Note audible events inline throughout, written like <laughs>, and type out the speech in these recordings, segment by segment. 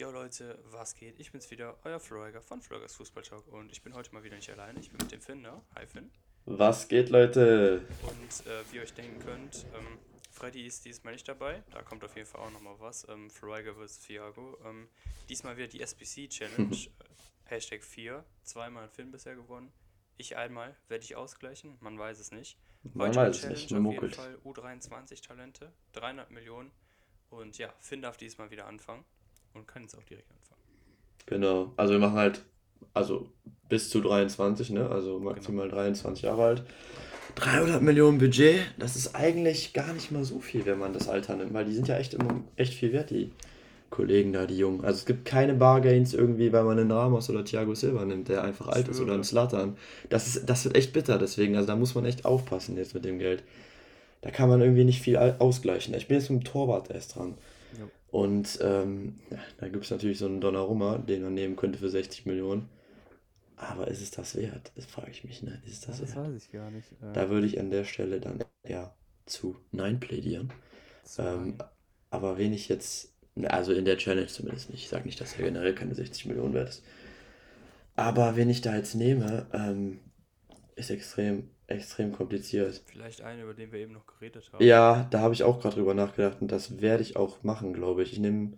Jo Leute, was geht? Ich bin's wieder, euer Floriger von Florigers Fußball Talk und ich bin heute mal wieder nicht alleine. Ich bin mit dem Finn da. Hi Finn. Was geht, Leute? Und äh, wie ihr euch denken könnt, ähm, Freddy ist diesmal nicht dabei. Da kommt auf jeden Fall auch nochmal was. Ähm, Floriger vs. Thiago. Ähm, diesmal wieder die SBC Challenge. äh, <laughs> Hashtag 4. Zweimal hat Finn bisher gewonnen. Ich einmal. Werde ich ausgleichen? Man weiß es nicht. Man weiß es nicht, man auf jeden. Fall U23 Talente. 300 Millionen. Und ja, Finn darf diesmal wieder anfangen. Und kann jetzt auch direkt anfangen. Genau. Also wir machen halt, also bis zu 23, ne? Also maximal 23 Jahre alt. 300 Millionen Budget, das ist eigentlich gar nicht mal so viel, wenn man das Alter nimmt, weil die sind ja echt immer echt viel wert, die Kollegen da, die Jungen. Also es gibt keine Bargains irgendwie, weil man einen Ramos oder Thiago Silva nimmt, der einfach alt ist oder einen Slatan. Das ist, das wird echt bitter, deswegen, also da muss man echt aufpassen jetzt mit dem Geld. Da kann man irgendwie nicht viel au- ausgleichen. Ich bin jetzt mit dem Torwart erst dran. Jo. Und ähm, da gibt es natürlich so einen Donnarumma, den man nehmen könnte für 60 Millionen. Aber ist es das wert? Das frage ich mich, ne? Ist es das, wert? weiß ich gar nicht. Äh, Da würde ich an der Stelle dann eher zu Nein plädieren. zu Ähm, lang. aber wen ich jetzt, also in der Challenge zumindest nicht, ich sage nicht, dass er generell keine 60 Millionen wert ist. Aber wen ich da jetzt nehme, ähm, ist extrem, extrem kompliziert. Vielleicht einen, über den wir eben noch geredet haben. Ja, da habe ich auch gerade drüber nachgedacht und das werde ich auch machen, glaube ich. Ich nehme,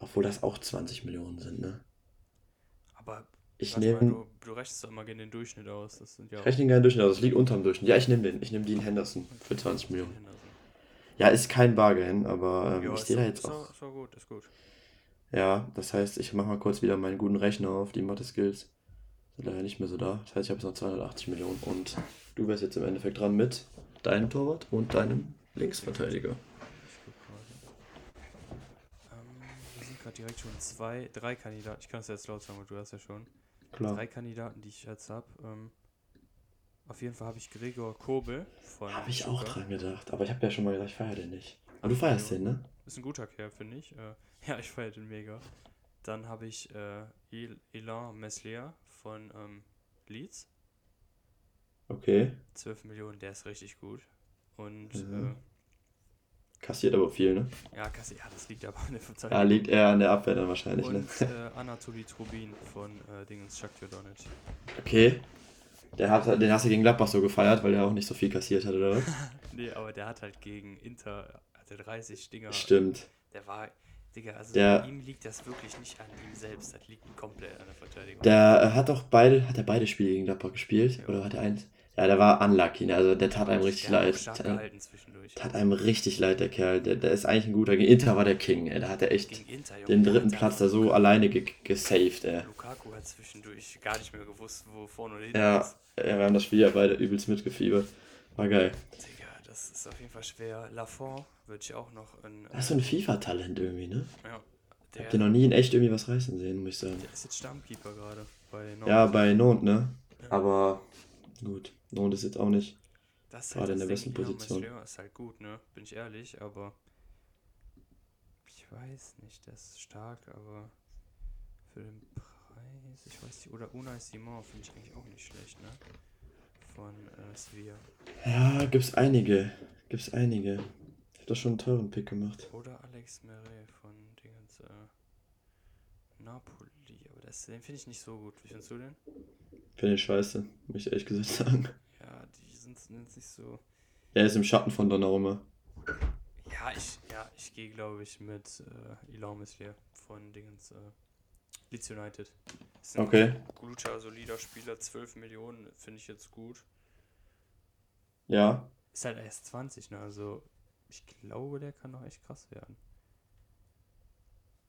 obwohl das auch 20 Millionen sind, ne? Aber Ich nehme, du, du rechnest doch immer gerne den Durchschnitt aus. Das sind ja ich rechne den gerne Durchschnitt aus, das liegt unterm Durchschnitt. Ja, ich nehme den, ich nehme Dean Henderson für 20 Millionen. Henderson. Ja, ist kein Bargain, aber ähm, Ja, ich ist sehe da jetzt ist auch. Ist doch gut, ist gut. Ja, das heißt, ich mache mal kurz wieder meinen guten Rechner auf, die Mathe-Skills sind leider nicht mehr so da. Das heißt, ich habe jetzt noch 280 Millionen und du wärst jetzt im Endeffekt dran mit deinem Torwart und deinem Linksverteidiger. Ich guck gerade. Ähm, wir sind gerade direkt schon zwei, drei Kandidaten. Ich kann es jetzt laut sagen, weil du hast ja schon. Klar. Drei Kandidaten, die ich jetzt habe. Ähm, auf jeden Fall habe ich Gregor Kobel von. Habe ich auch dran gedacht, aber ich habe ja schon mal gesagt, ich feiere den nicht. Aber du feierst den, ne? Ist ein guter Kerl, finde ich. Äh, <laughs> ja, ich feiere den mega. Dann habe ich äh, El Elan Meslier von ähm, Leeds. Okay. 12 Millionen, der ist richtig gut. Und Mhm. Kassiert aber viel, ne? äh, ja, Kassi, ja, das liegt aber an der Ja, Verteidigung. liegt eher an der Abwehr dann wahrscheinlich, ne? Und <laughs> äh, Anatoly Trubin von äh, Dingens Shakhtar Donetsk. Okay. Der hat, den hast du gegen Gladbach so gefeiert, weil der auch nicht so viel kassiert hat, oder was? <laughs> Nee, aber der hat halt gegen Inter, hatte 30 Dinger. Stimmt. Der war, Digga, also Der- ihm liegt das wirklich nicht an ihm selbst, das liegt komplett an der Verteidigung. Der äh, hat doch beide, hat er beide Spiele gegen Gladbach gespielt? Ja. Oder hat er eins? Ja, der war unlucky, ne? Also der tat einem richtig leid. stark Tat, tat einem richtig leid, der Kerl. Der, der ist eigentlich ein guter. Gegen Inter war der King, ey. Da hat er echt Inter, den dritten Platz da so alleine ge gesaved, ey. Lukaku hat zwischendurch gar nicht mehr gewusst, wo vorne oder hinten Ja, ist. ja, wir haben das Spiel ja beide übelst mitgefiebert. War geil. Digga, das ist auf jeden Fall schwer. Lafont würde ich auch noch in. Das ist so ein FIFA-Talent irgendwie, ne? ja, Ich der, hab den noch nie in echt irgendwie was reißen sehen, muss ich sagen. der ist jetzt Stammkeeper gerade bei Ja, Nantes. bei Nantes, ne? Ja. Aber gut, Nantes ist jetzt auch nicht. Das ist gerade in das der besten Position. Meslier ist halt gut, ne? Bin ich ehrlich, aber ich weiß nicht, der ist stark, aber für den Preis, ich weiß nicht, oder Unai Simon finde ich eigentlich auch nicht schlecht, ne? Von äh, Sevilla. Ja, gibt's einige. Gibt's einige. Ich hab doch schon einen teuren Pick gemacht. Oder Alex Meret von Dingens, äh, Napoli, aber das, den finde ich nicht so gut. Wie findest du den? Finde ich scheiße, muss ich ehrlich gesagt sagen. Ja, die sind, sind nicht so. Er ist im Schatten von Donnarumma. Ja, ich, ja, ich gehe, glaube ich, mit äh, Ilan Meslier von Dingens, äh, Leeds United. Ist ein Okay. guter, solider Spieler, 12 Millionen, finde ich jetzt gut. Ja. Ist halt erst 20, ne? Also, ich glaube, der kann noch echt krass werden.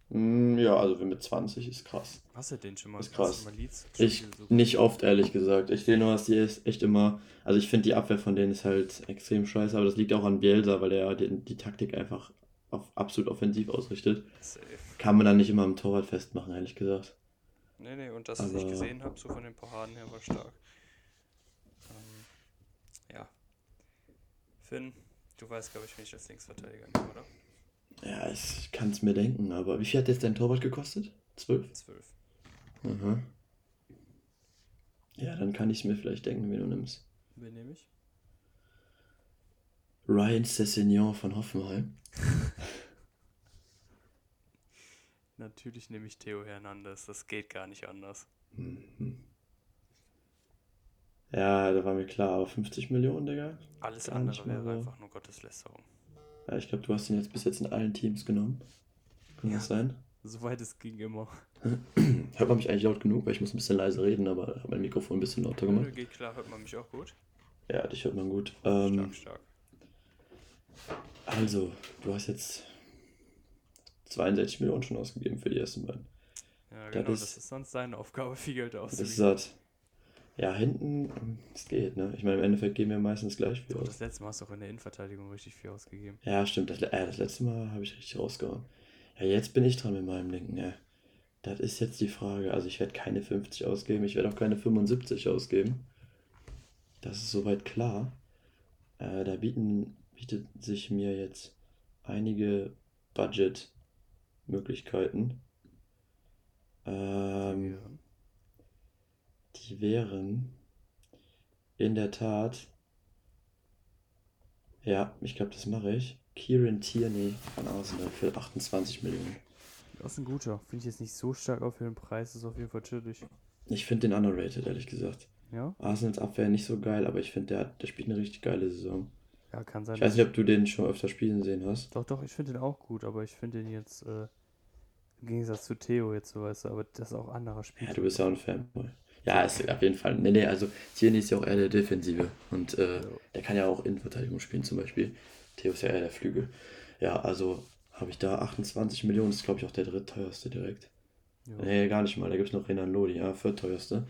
Mm, ja, also mit 20 ist krass. Hast du den schon mal? Ist krass. Mal Leeds Ich nicht oft, ehrlich gesagt. Ich sehe nur, dass die ist echt immer. Also ich finde die Abwehr von denen ist halt extrem scheiße, aber das liegt auch an Bielsa, weil er die, die Taktik einfach auf absolut offensiv ausrichtet. Safe. Kann man dann nicht immer am Torwart festmachen, ehrlich gesagt. Nee, nee, und das, was ich gesehen habe, so von den Paraden her, war stark. Ähm, ja. Finn, du weißt, glaube ich, wen ich als Linksverteidiger nehme, oder? Ja, ich kann es mir denken, aber wie viel hat jetzt dein Torwart gekostet? 12? 12. Aha. Ja, dann kann ich mir vielleicht denken, wen du nimmst. Wen nehme ich? Ryan Sessegnon von Hoffenheim. Natürlich nehme ich Theo Hernandez. Das geht gar nicht anders. Mhm. Ja, da war mir klar, aber 50 Millionen, Digga. Alles Gar andere wäre so. einfach nur Gotteslästerung. Ja, ich glaube, du hast ihn jetzt bis jetzt in allen Teams genommen. Kann Ja. das sein? Soweit es ging immer. <clears throat> Hört man mich eigentlich laut genug, weil ich muss ein bisschen leise reden, aber habe mein Mikrofon ein bisschen lauter gemacht. geht klar, hört man mich auch gut. Ja, dich hört man gut. Ähm, Stark, stark. Also, du hast jetzt 62 Millionen schon ausgegeben für die ersten beiden. Ja, das genau, ist- das ist sonst seine Aufgabe, viel Geld Das ist auszugeben. satt. Ja, hinten, es geht, ne? Ich meine, im Endeffekt geben wir meistens gleich viel Doch, aus. das letzte Mal hast du auch in der Innenverteidigung richtig viel ausgegeben. Ja, stimmt. Das, äh, das letzte Mal habe ich richtig rausgehauen. Ja, jetzt bin ich dran mit meinem Denken, ja. Das ist jetzt die Frage. Also ich werde keine 50 ausgeben, ich werde auch keine 75 ausgeben. Das ist soweit klar. Äh, da bieten, bietet sich mir jetzt einige Budget-Möglichkeiten. Ähm, die wären in der Tat, ja, ich glaube, das mache ich. Kieran Tierney von Arsenal für 28 Millionen. Das ist ein guter. Finde ich jetzt nicht so stark auf den Preis, ist auf jeden Fall chillig. Ich finde den underrated, ehrlich gesagt. Ja? Arsenals Abwehr nicht so geil, aber ich finde, der, hat- der spielt eine richtig geile Saison. Ja, kann sein. Ich weiß nicht, ob du den schon öfter spielen sehen hast. Doch, doch, ich finde den auch gut, aber ich finde den jetzt, äh, im Gegensatz zu Theo jetzt, so weißt du, aber das ist auch anderer Spiel. Ja, du bist ja auch ein Fanboy. Ja, ist auf jeden Fall. Nee, nee, also Tierney ist ja auch eher der Defensive. Und äh, der kann ja auch Innenverteidigung spielen zum Beispiel. Theo ist ja eher der Flügel. Ja, also habe ich da 28 Millionen, ist glaube ich auch der drittteuerste direkt. Ja. Nee, gar nicht mal, da gibt es noch Renan Lodi, ja, viertteuerste.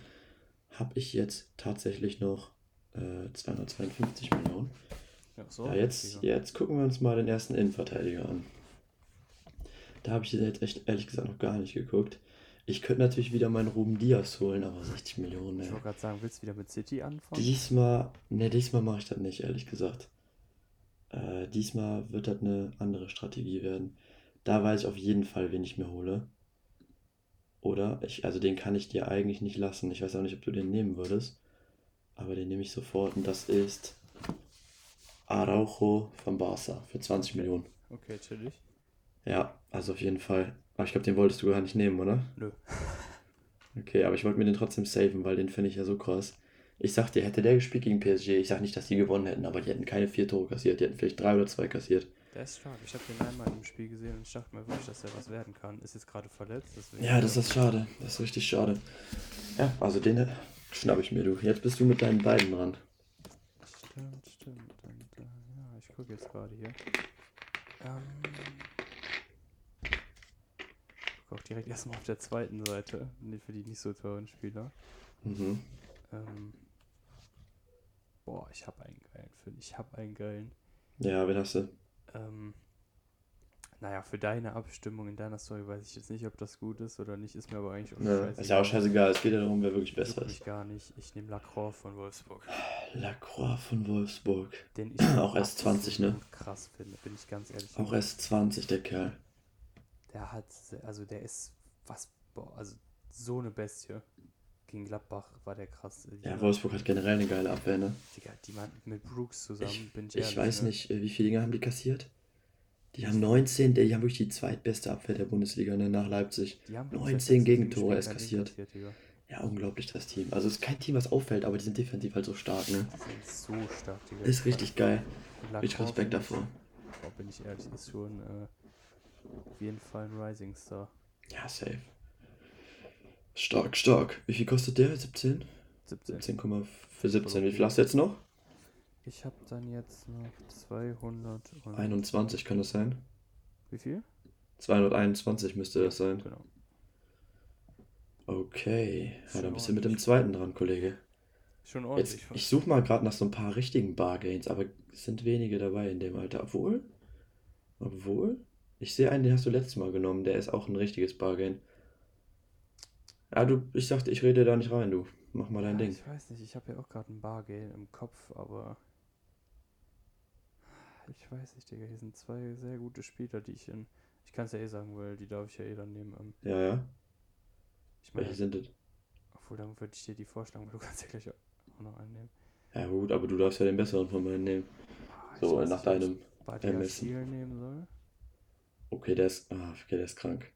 Habe ich jetzt tatsächlich noch äh, 252 Millionen. Ja, so, Ja, jetzt, jetzt gucken wir uns mal den ersten Innenverteidiger an. Da habe ich jetzt echt ehrlich gesagt noch gar nicht geguckt. Ich könnte natürlich wieder meinen Ruben Diaz holen, aber 60 Millionen, Ich ey. wollte gerade sagen, willst du wieder mit City anfangen? Diesmal, ne, diesmal mache ich das nicht, ehrlich gesagt. Äh, diesmal wird das eine andere Strategie werden. Da weiß ich auf jeden Fall, wen ich mir hole. Oder? Ich, also den kann ich dir eigentlich nicht lassen. Ich weiß auch nicht, ob du den nehmen würdest. Aber den nehme ich sofort und das ist Araujo von Barca für 20 Millionen. Okay, chillig. Ja, also auf jeden Fall. Aber ich glaube, den wolltest du gar nicht nehmen, oder? Nö. <laughs> Okay, aber ich wollte mir den trotzdem saven, weil den finde ich ja so krass. Ich sag dir, hätte der gespielt gegen PSG, ich sag nicht, dass die gewonnen hätten, aber die hätten keine vier Tore kassiert, die hätten vielleicht drei oder zwei kassiert. Der ist stark. Ich habe den einmal im Spiel gesehen und ich dachte mir wirklich, dass er was werden kann. Ist jetzt gerade verletzt, deswegen. Ja, das ist schade. Das ist richtig schade. Ja, also den schnapp ich mir, du. Jetzt bist du mit deinen beiden dran. Stimmt, stimmt. Und, äh, ja, ich gucke jetzt gerade hier. Ähm. Guck auch direkt erstmal auf der zweiten Seite. Für die nicht so teuren Spieler. Mhm. Ähm. Boah, ich habe einen geilen Film. Ich habe einen geilen. Ja, wen hast du? Ähm. Naja, für deine Abstimmung in deiner Story weiß ich jetzt nicht, ob das gut ist oder nicht. Ist mir aber eigentlich auch Ja, ist ja auch scheißegal. Es geht ja darum, wer wirklich besser ist. mich gar nicht. Ich nehme Lacroix von Wolfsburg. Lacroix von Wolfsburg. Den ich <clears throat> Auch erst 20, ne? krass finde, bin ich ganz ehrlich. Auch erst 20, der Kerl. Der hat, also der ist was, boah, also so eine Bestie. Gegen Gladbach war der krass. Die Ja, Wolfsburg hat generell eine geile Abwehr, ne? Digga, die waren mit Brooks zusammen, Ich, bin ich ich ehrlich. weiß ne? nicht, äh, wie viele Dinger haben die kassiert? Die haben 19, die haben wirklich die zweitbeste Abwehr der Bundesliga, ne, nach Leipzig. Die haben 19 defensiv Gegentore erst Ding kassiert. Ja, unglaublich das Team. Also es ist kein Team, was auffällt, aber die sind defensiv halt so stark, ne? Die sind so stark, Digga. Ist richtig geil. Lacroix Respekt ich- davor. Boah, bin ich ehrlich, ist schon äh, auf jeden Fall ein Rising Star. Ja, safe. Stark, stark. Wie viel kostet der? 17? 17. 17, für 17. Wie viel hast du jetzt noch? Ich habe dann jetzt noch 200 und 21 kann das sein. Wie viel? 221 müsste das sein. Genau. Okay. Ja, dann bist du mit dem zweiten dran, Kollege. Schon ordentlich. Jetzt, ich suche mal gerade nach so ein paar richtigen Bargains, aber es sind wenige dabei in dem Alter. Obwohl? Obwohl? Ich sehe einen, den hast du letztes Mal genommen, der ist auch ein richtiges Bargain. Ja, du, ich sagte, ich rede da nicht rein, du. Mach mal dein ja, Ding. Ich weiß nicht, ich habe ja auch gerade ein Bargeld im Kopf, aber ich weiß nicht, Digga. Hier sind zwei sehr gute Spieler, die ich in. Ich kann es ja eh sagen, weil die darf ich ja eh dann nehmen. Ähm, Ja, ja. ich meine, Welche sind das? obwohl dann würde ich dir die vorschlagen, weil du <laughs> kannst ja gleich auch noch einen nehmen. Ja, gut, aber du darfst ja den besseren von beiden nehmen. Ah, ich So, weiß nach deinem Ermessen. Nehmen soll. Okay, der ist. Ah, okay, der ist krank.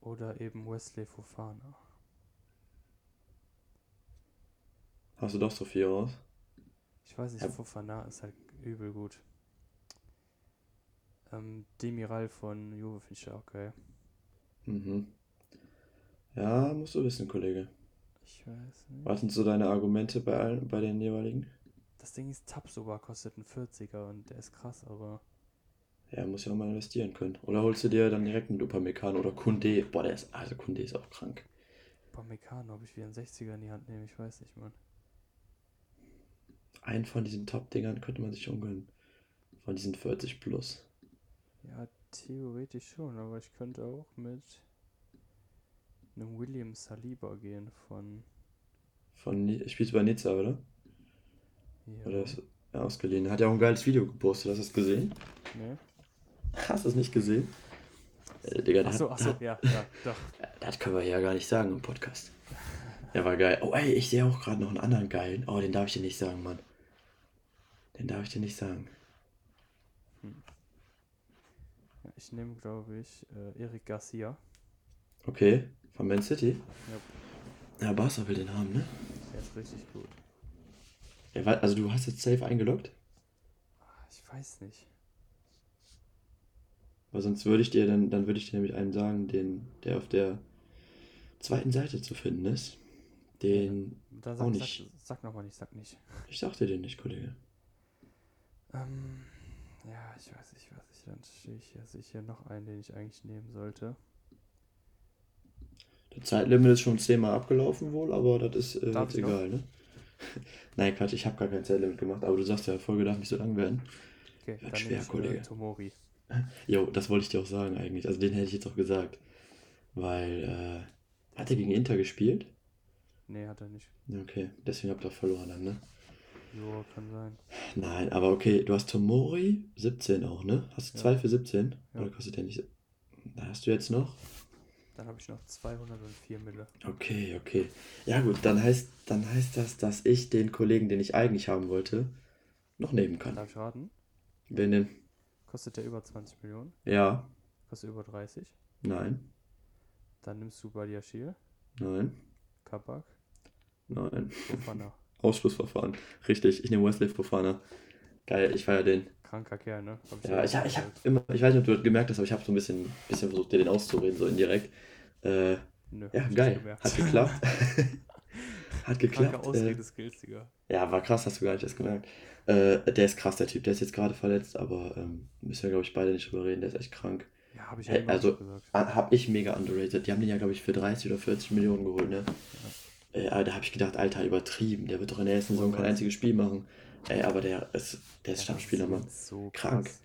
Oder eben Wesley Fofana. Hast du doch so viel raus? Ich weiß nicht, Ja. Fofana ist halt übel gut. Ähm, Demiral von Juve finde ich auch geil. Mhm. Ja, musst du wissen, Kollege. Ich weiß nicht. Was sind so deine Argumente bei allen, bei den jeweiligen? Das Ding ist Tabsoba, kostet ein 40er und der ist krass, aber Ja, muss ja auch mal investieren können. Oder holst du dir dann direkt einen Upamecano oder Kunde? Boah, der ist, also Kunde ist auch krank. bei Meccano, ob ich wieder einen 60er in die Hand nehme, ich weiß nicht, Mann. Einen von diesen Top-Dingern könnte man sich schon gönnen. Von diesen 40 plus. Ja, theoretisch schon, aber ich könnte auch mit einem William Saliba gehen von Von, du bei Nizza, oder? hier. Oder ist er ausgeliehen? Hat ja auch ein geiles Video gepostet, hast du das gesehen? Ne? Hast du es nicht gesehen? Äh, Digga, der Achso, hat, achso, ja, ja, doch. <laughs> Das können wir ja gar nicht sagen im Podcast. Der war geil. Oh, ey, ich sehe auch gerade noch einen anderen geilen. Oh, den darf ich dir nicht sagen, Mann. Den darf ich dir nicht sagen. Ja, ich nehme, glaube ich, äh, Eric Garcia. Okay, von Man City. Ja, Ja, Barca will den haben, ne? der ist richtig gut. Ja, also du hast jetzt safe eingeloggt? Ah, Ich weiß nicht. Weil sonst würde ich dir dann, dann würde ich dir nämlich einen sagen, den, der auf der zweiten Seite zu finden ist. Den, Dann Auch sag, nicht. sag, sag nochmal nicht, sag nicht. ich sag dir den nicht, Kollege. Ähm, ja, ich weiß nicht, was ich dann stehe ich hier, sehe ich hier noch einen, den ich eigentlich nehmen sollte. Der Zeitlimit ist schon zehnmal abgelaufen wohl, aber das ist äh, ich noch? egal, ne? <laughs> Nein, Quatsch, ich habe gar kein Zeitlimit gemacht, aber du sagst ja, Folge darf nicht so lang werden. Okay, Wird dann schwer, ich Kollege. äh, Tomori. <laughs> Jo, das wollte ich dir auch sagen eigentlich. Also den hätte ich jetzt auch gesagt. Weil, äh, hat er gegen Inter gespielt? Nee, hat er nicht. Okay, deswegen habt ihr verloren dann, ne? Jo, kann sein. Nein, aber okay, du hast Tomori 17 auch, ne? Hast du Ja. zwei für 17? Ja. Oder kostet der nicht? Da hast du jetzt noch? Dann habe ich noch 204 Mille. Okay, okay. Ja gut, dann heißt, dann heißt das, dass ich den Kollegen, den ich eigentlich haben wollte, noch nehmen kann. Darf ich raten? Wen denn? Kostet der über 20 Millionen? Ja, Kostet über 30? nein, Dann nimmst du Badiashil, nein, Kabak, nein. Fofana. Ausschlussverfahren. Richtig, ich nehme Wesley Fofana. Geil, ich feiere den. Kranker Kerl, ne? Hab Ja, dir ich, ich habe immer, ich weiß nicht, ob du das gemerkt hast, aber ich habe so ein bisschen, bisschen versucht, dir den auszureden, so indirekt. Äh, Nö, ja, ich geil. Hat geklappt. <laughs> Hat geklappt. Äh, Ausrede-Skills, ja, war krass, hast du gar nicht erst gemerkt. Äh, der ist krass, der Typ. Der ist jetzt gerade verletzt, aber ähm, müssen wir, glaube ich, beide nicht drüber reden. Der ist echt krank. Ja, habe ich ja Hey, immer also-. Ah, Hab ich mega underrated. Die haben den ja, glaube ich, für 30 oder 40 Millionen geholt, ne? Äh, aber da habe ich gedacht, Alter, übertrieben. Der wird doch in der ersten Saison kein einziges Spiel machen. Ey, aber der ist, der ist Stammspieler, Mann. ist So Krank. krass.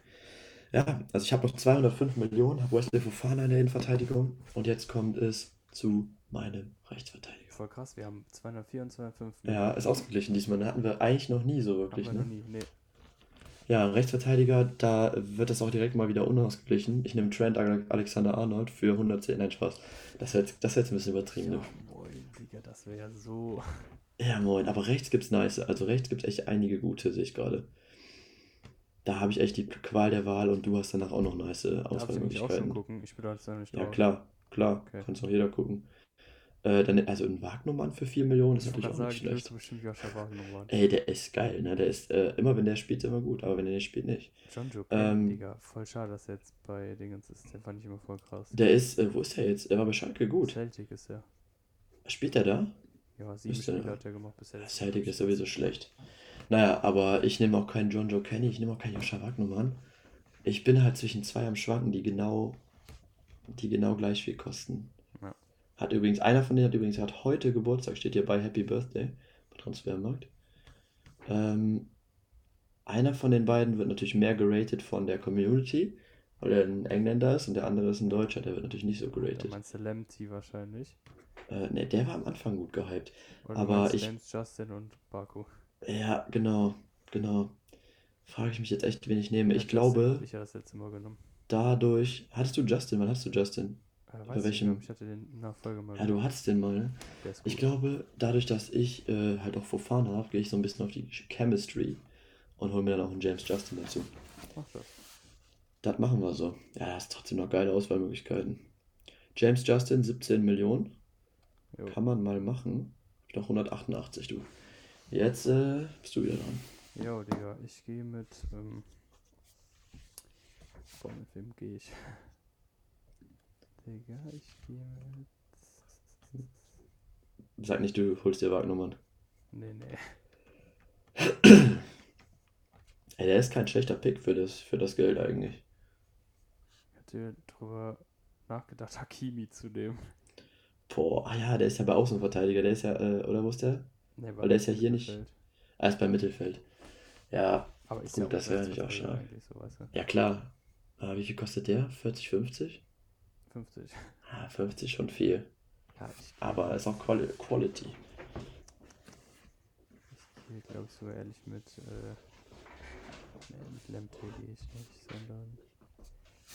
Ja, also ich habe noch 205 Millionen, habe Wesley Fofana in der Innenverteidigung und jetzt kommt es zu meinem Rechtsverteidiger. Voll krass, wir haben 204 und 205. Ja, ist ausgeglichen diesmal. ne? Hatten wir eigentlich noch nie so haben wirklich, wir noch ne? nie. Nee. Ja, Rechtsverteidiger, da wird das auch direkt mal wieder unausgeglichen. Ich nehme Trent Ale- Alexander-Arnold für 110. Nein, Spaß. Das wäre jetzt, das wär jetzt ein bisschen übertrieben, Ja, ne? Digga, das wäre ja so. Ja, moin, aber rechts gibt's nice. Also rechts gibt's echt einige gute, sehe ich gerade. Da habe ich echt die Qual der Wahl und du hast danach auch noch nice Auswahlmöglichkeiten. gucken? Ich bin da jetzt nicht Ja, drauf. klar, klar. Okay. Kann auch jeder gucken. Äh, dann, also ein Wagnumann für 4 Millionen ist natürlich auch sagen, nicht schlecht. bestimmt Joscha Ey, der ist geil, ne? Der ist, äh, immer wenn der spielt, ist immer gut, aber wenn er nicht spielt, nicht. John Joe Ähm, Digga. Voll schade, dass er jetzt bei Dingens ist. Den fand ich immer voll krass. Der ist, äh, wo ist er jetzt? Er war bei Schalke gut. Celtic ist er. Spielt er da? Ja, sieben er. Spiele hat er gemacht bisher. Das Celtic ist sowieso schlecht. Naja, aber ich nehme auch keinen John Joe Kenny, ich nehme auch keinen Joscha Wagnumann. Ich bin halt zwischen zwei am Schwanken, die genau, die genau gleich viel kosten. Ja. Hat übrigens, einer von denen hat übrigens hat heute Geburtstag, steht hier bei Happy Birthday bei Transfermarkt. Ähm, einer von den beiden wird natürlich mehr geratet von der Community, weil er ein Engländer ist und der andere ist ein Deutscher, der wird natürlich nicht so geratet. meinst du Lemty wahrscheinlich. Äh, ne, der war am Anfang gut gehypt. Du Aber ich- James Justin und Baku. Ja, genau, genau. Frage ich mich jetzt echt, wen ich nehme. Ja, Ich Justin glaube, Ich das letzte Mal genommen. dadurch. Hattest du Justin? Wann hast du Justin? Äh, Bei ich welchem- ich hatte den Folge mal Ja, du hattest den mal, ne? Ich glaube, dadurch, dass ich äh, halt auch Fofana habe, gehe ich so ein bisschen auf die Chemistry und hole mir dann auch einen James Justin dazu. Mach das. Das machen wir so. Ja, das ist trotzdem noch geile Auswahlmöglichkeiten. James Justin 17 Millionen. Jo. Kann man mal machen. Ich noch 188, du. Jetzt äh, bist du wieder dran. Jo, Digga, ich gehe mit. Ähm, boah, mit wem gehe ich? <laughs> Digga, ich gehe mit. Sag nicht, du holst dir Wagnermann. Nee, nee. Ey, der ist kein schlechter Pick für das, für das Geld eigentlich. Ich hatte drüber nachgedacht, Hakimi zu nehmen. Boah, ah ja, der ist ja bei Außenverteidiger. Der ist ja, äh, oder wo ist der? Nee, Weil der ist ja hier nicht- Mittelfeld. Ah, ist beim Mittelfeld. Ja, Aber ist Gut, ja das wäre natürlich auch stark. So, weißt du? ja klar. Aber wie viel kostet der? 40, 50? 50. Ah, 50 schon viel. Ja, ich Aber ist auch Quali Quality. gehe, glaube ich, sogar ehrlich mit. Äh, nee, mit Lemte gehe ich nicht, sondern.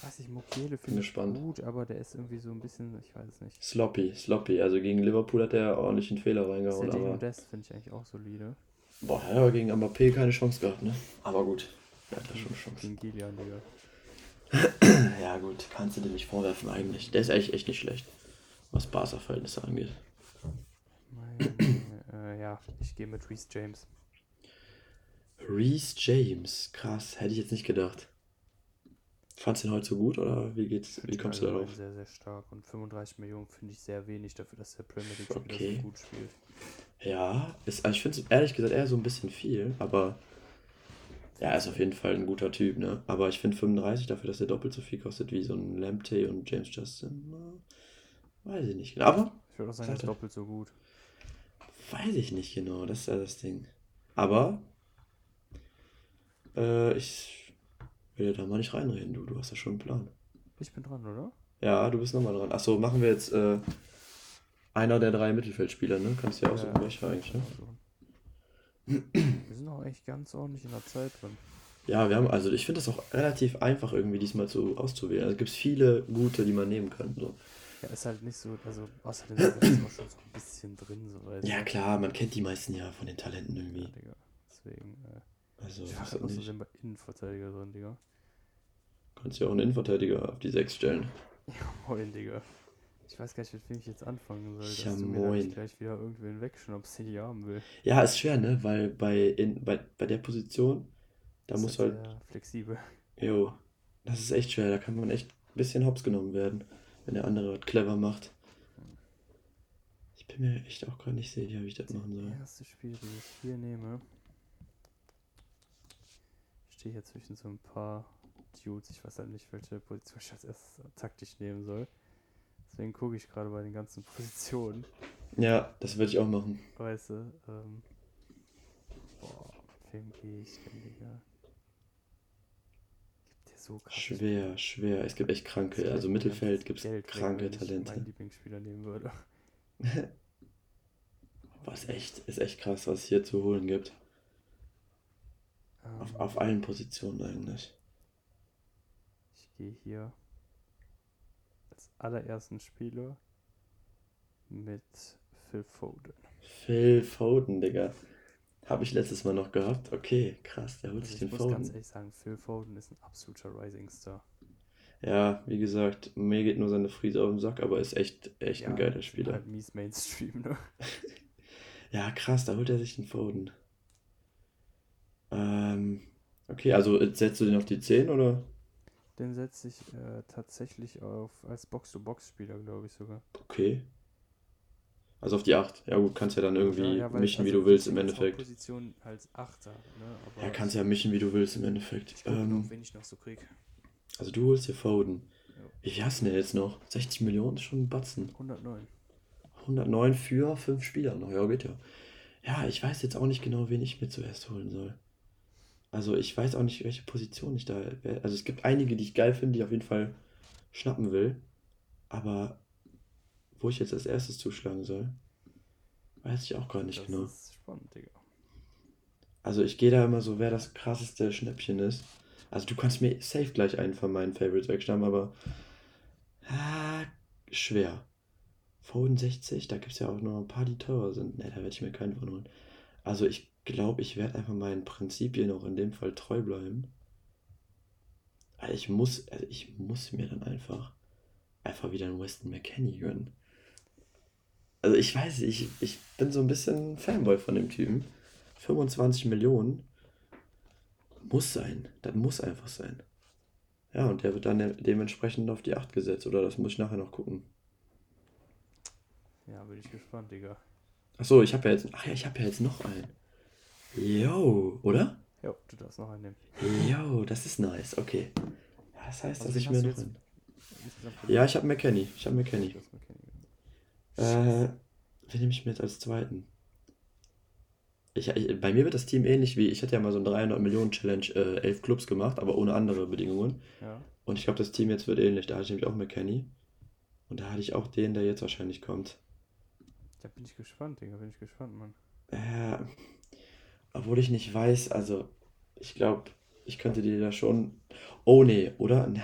Weiß ich, Mukiele Bin finde ich gespannt. gut, aber der ist irgendwie so ein bisschen, ich weiß es nicht. Sloppy, sloppy. Also gegen Liverpool hat er ordentlich einen Fehler reingehauen. Cedric Aber, Modest finde ich eigentlich auch solide. boah, er hat aber gegen Mbappé keine Chance gehabt, ne? Aber gut. Er hat da schon eine Chance. Gegen Gillian, Digga. <clears throat> Ja gut, kannst du dir nicht vorwerfen eigentlich. Der ist eigentlich echt nicht schlecht, was Barca-Verhältnisse angeht. Meine, äh, ja, ich gehe mit Reese James. Reese James, krass, hätte ich jetzt nicht gedacht. Fandst du ihn heute so gut oder wie geht's, wie kommst du darauf? Sehr, sehr stark. Und 35 Millionen finde ich sehr wenig dafür, dass der Premier League Okay. so gut spielt. Ja, ist, also ich finde es ehrlich gesagt eher so ein bisschen viel, aber ja, er ist auf jeden Fall ein guter Typ, ne? Aber ich finde 35 dafür, dass er doppelt so viel kostet wie so ein Lamptey und James Justin, na, weiß ich nicht genau. Aber Ich würde auch sagen, er ist doppelt so gut. weiß ich nicht genau, das ist ja das Ding. Aber äh, ich will da mal nicht reinreden, du, du hast ja schon einen Plan. Ich bin dran, oder? Ja, du bist nochmal dran. Achso, machen wir jetzt äh, einer der drei Mittelfeldspieler, ne? Kannst du ja aussuchen, welcher eigentlich, ne? Also. Wir sind auch echt ganz ordentlich in der Zeit drin. Ja, wir haben, also ich finde das auch relativ einfach irgendwie diesmal zu auszuwählen. Also gibt es viele gute, die man nehmen kann. So. Ja, ist halt nicht so, also außerdem ist auch schon so ein bisschen drin, so weißt Ja klar, man kennt die meisten ja von den Talenten Ja, irgendwie. Digga. Deswegen, äh, Also nicht. außerdem bei Innenverteidiger drin, Digga. Kannst ja auch einen Innenverteidiger auf die 6 stellen. Ja, moin, Digga. Ich weiß gar nicht, mit wem ich jetzt anfangen soll, dass Ja, du mir nicht gleich wieder irgendwen wegschnappst, den ich haben will. Ja, ist schwer, ne? Weil bei, in, bei, bei der Position, da muss halt, flexibel. jo, das ist echt schwer. Da kann man echt ein bisschen hops genommen werden, wenn der andere was clever macht. Ich bin mir echt auch gar nicht sicher, wie ich das machen soll. Das erste Spiel, das ich hier nehme, ich stehe hier zwischen so ein paar Dudes. Ich weiß halt nicht, welche Position ich als erstes taktisch nehmen soll. Deswegen gucke ich gerade bei den ganzen <laughs> Positionen. Ja, das würde ich auch machen. Weißt du, ähm, boah, mit wem gehe ich denn, Digga? Gibt ja so krass. Schwer, schwer. Es gibt echt kranke, also Mittelfeld gibt es kranke Talente. meinen Lieblingsspieler nehmen würde. <laughs> Was echt, ist echt krass, was es hier zu holen gibt. Auf, Ähm, auf allen Positionen eigentlich. Ich gehe hier als allerersten Spieler mit Phil Foden. Phil Foden, Digga. Habe ich letztes Mal noch gehabt. Okay, krass, der holt Also sich ich den muss ganz Foden. ehrlich sagen, Phil Foden ist ein absoluter Rising Star. Ja, wie gesagt, mir geht nur seine Friese auf den Sack, aber ist echt, echt ein geiler Spieler. Halt mies Mainstream, ne? <laughs> Ja, krass, da holt er sich den Foden. Ähm, okay, also setzt du den auf die 10 oder? Den setze ich äh, tatsächlich auf als Box-to-Box-Spieler, glaube ich sogar. Okay. Also auf die 8. Ja gut, kannst ja dann irgendwie Ja, weil- mischen, wie also du willst im Endeffekt. Hauptposition als Achter, ne? Aber Ja, kannst ja mischen, wie du willst im Endeffekt. Ich Ähm, noch, wen ich noch so krieg. also du holst dir Foden. Ja. Wie viel hast du denn jetzt noch? 60 Millionen ist schon ein Batzen. 109. 109 für 5 Spieler noch. Ja, geht ja. Ja, ich weiß jetzt auch nicht genau, wen ich mir zuerst holen soll. Also ich weiß auch nicht, welche Position ich da. Also es gibt einige, die ich geil finde, die ich auf jeden Fall schnappen will. Aber wo ich jetzt als erstes zuschlagen soll, weiß ich auch gar nicht Das genau. ist spannend, Digga. Also ich gehe da immer so, wer das krasseste Schnäppchen ist. Also du kannst mir safe gleich einen von meinen Favorites wegschnappen, aber ah, schwer. Foden 60, da gibt es ja auch noch ein paar, die teurer sind. Ne, da werde ich mir keinen von holen. Also ich glaube, ich werde einfach meinen Prinzipien auch in dem Fall treu bleiben. Also ich muss, also ich muss mir dann einfach einfach wieder einen Weston McKenney gönnen. Also ich weiß, ich, ich bin so ein bisschen Fanboy von dem Typen. 25 Millionen muss sein. Das muss einfach sein. Ja, und der wird dann de dementsprechend auf die 8 gesetzt, oder das muss ich nachher noch gucken. Ja, bin ich gespannt, Digga. Achso, ich habe ja jetzt. Ach ja, ich habe ja jetzt noch einen. Yo, oder? Jo, du darfst noch einen nehmen. Yo, das ist nice. Okay. Ja, das heißt, Also dass ich mir noch einen. Ja, ich habe McKenny. Ich habe McKenny. Äh, wen nehme ich mir jetzt als zweiten? Ich, ich, bei mir wird das Team ähnlich wie, ich hatte ja mal so ein 300 Millionen Challenge, äh, elf Clubs gemacht, aber ohne andere Bedingungen. Ja. Und ich glaube, das Team jetzt wird ähnlich. Da hatte ich nämlich auch McKenny. Und da hatte ich auch den, der jetzt wahrscheinlich kommt. Da bin ich gespannt, Digga. Bin ich gespannt, Mann. Äh, obwohl ich nicht weiß, also ich glaube, ich könnte dir da schon. Oh nee, oder? Na,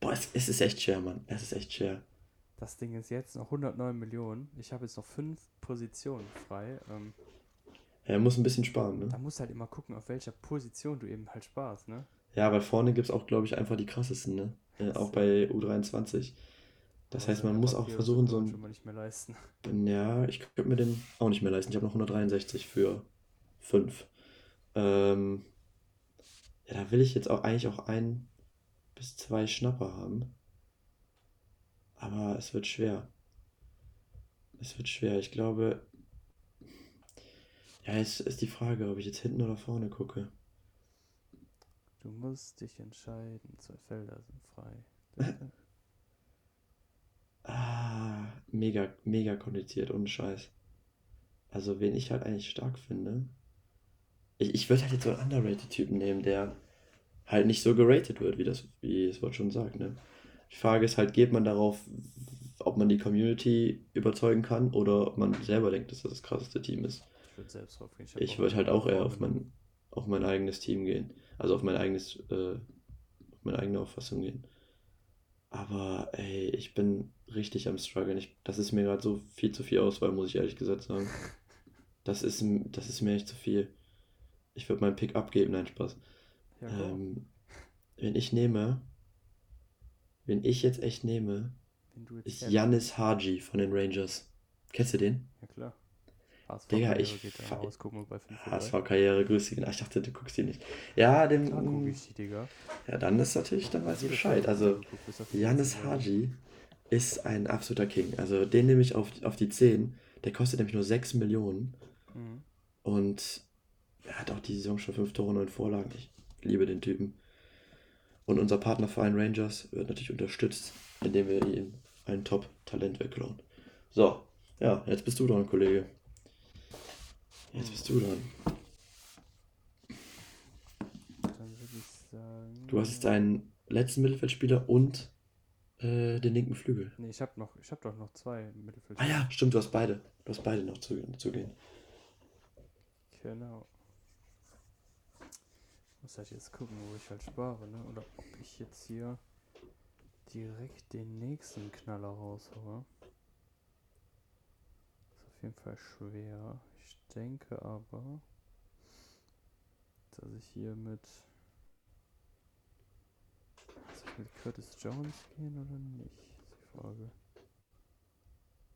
boah, es, es ist echt schwer, Mann. Es ist echt schwer. Das Ding ist jetzt noch 109 Millionen. Ich habe jetzt noch fünf Positionen frei. Ähm, Er muss ein bisschen sparen, ne? da musst halt immer gucken, auf welcher Position du eben halt sparst, ne? Ja, weil vorne gibt es auch, glaube ich, einfach die krassesten, ne? Äh, auch bei U23. Das Aber heißt, man muss auch versuchen, so ein. mal nicht mehr leisten. Ja, ich könnte mir den auch nicht mehr leisten. Ich habe noch 163 für 5. Ähm, ja, da will ich jetzt auch eigentlich auch ein bis zwei Schnapper haben. Aber es wird schwer. Es wird schwer. Ich glaube. Ja, es ist die Frage, ob ich jetzt hinten oder vorne gucke. Du musst dich entscheiden. Zwei Felder sind frei. <laughs> Ah, mega, mega kompliziert, ohne Scheiß. Also, wen ich halt eigentlich stark finde. Ich, ich würde halt jetzt so einen Underrated-Typen nehmen, der halt nicht so geratet wird, wie das, wie das Wort schon sagt, ne? Die Frage ist halt, geht man darauf, ob man die Community überzeugen kann oder ob man selber denkt, dass das das krasseste Team ist. Ich würde selbst drauf gehen. Ich würde halt auch eher auf mein, auf mein eigenes Team gehen. Also auf mein eigenes, äh, auf meine eigene Auffassung gehen. Aber ey, ich bin richtig am struggeln. Ich, das ist mir gerade so viel zu viel Auswahl, muss ich ehrlich gesagt sagen. <laughs> Das ist, das ist mir echt zu viel. Ich würde meinen Pick abgeben, nein, Spaß. Ja. Ähm, wenn ich nehme, wenn ich jetzt echt nehme, jetzt ist Janis Haji von den Rangers. Kennst du den? Ja, klar. Digga, ich geht da fe- raus, gucken wir bei 5 HSV-Karriere, grüß dich. Ich dachte, du guckst die nicht. Ja, dem, Klar gucke ich die, Digga. Ja, dann ist natürlich, dann du Jede Bescheid. Also, Janis. Haji ist ein absoluter King. Also, den nehme ich auf, auf die 10. Der kostet nämlich nur 6 Millionen. Mhm. Und er hat auch die Saison schon 5 Tore, 9 Vorlagen. Ich liebe den Typen. Und unser Partnerverein Rangers wird natürlich unterstützt, indem wir ihm ein Top-Talent wegklauen. So, ja, jetzt bist du dran, Kollege. Jetzt bist du dran. Sagen. Du hast jetzt deinen letzten Mittelfeldspieler und äh, den linken Flügel. Nee, ich habe noch, ich habe doch noch zwei Mittelfeld. Ah ja, stimmt, du hast beide. Du hast beide noch zu, zu gehen. Genau. Muss halt jetzt gucken, wo ich halt spare, ne? Oder ob ich jetzt hier direkt den nächsten Knaller raushole. Ist auf jeden Fall schwer. Ich denke aber, dass ich hier mit. Soll ich mit Curtis Jones gehen oder nicht? Ist die Frage.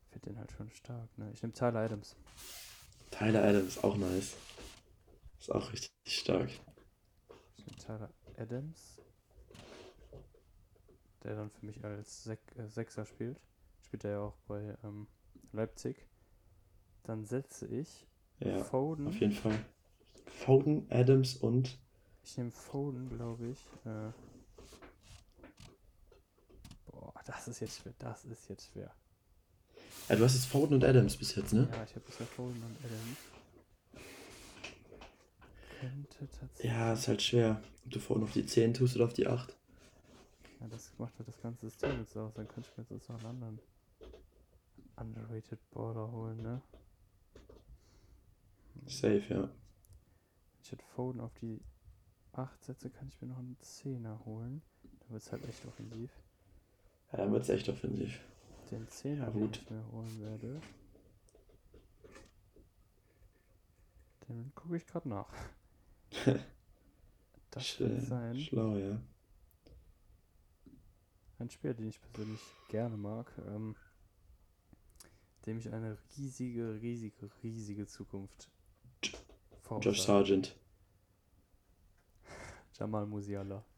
Ich finde den halt schon stark, ne? Ich nehme Tyler Adams. Tyler Adams, auch nice. Ist auch richtig stark. Nehme Tyler Adams, der dann für mich als Sek äh, Sechser spielt. Spielt er ja auch bei ähm, Leipzig. Dann setze ich Ja, Foden. auf jeden Fall. Foden, Adams und. Ich nehme Foden, glaube ich. Äh, boah, das ist jetzt schwer. Das ist jetzt schwer. Ja, du hast jetzt Foden und Adams bis jetzt, ne? Ja, ich habe bisher Foden und Adams. Könnte tatsächlich. Ja, ist halt schwer. Ob du Foden auf die 10 tust oder auf die 8. Ja, das macht halt das ganze System jetzt aus. Dann könnte ich mir jetzt noch einen anderen underrated Border holen, ne? Safe, ja. Wenn ich jetzt Foden auf die 8 setze, kann ich mir noch einen 10er holen. Dann wird es halt echt offensiv. Ja, dann wird's echt offensiv. Den 10er, Ja, den ich mir holen werde. Den gucke ich gerade nach. <laughs> Das Sch- wird sein. Schlau, ja. Ein Spieler, den ich persönlich gerne mag, ähm, dem ich eine riesige, riesige, riesige Zukunft Josh Sargent. <laughs> Jamal Musiala. <laughs>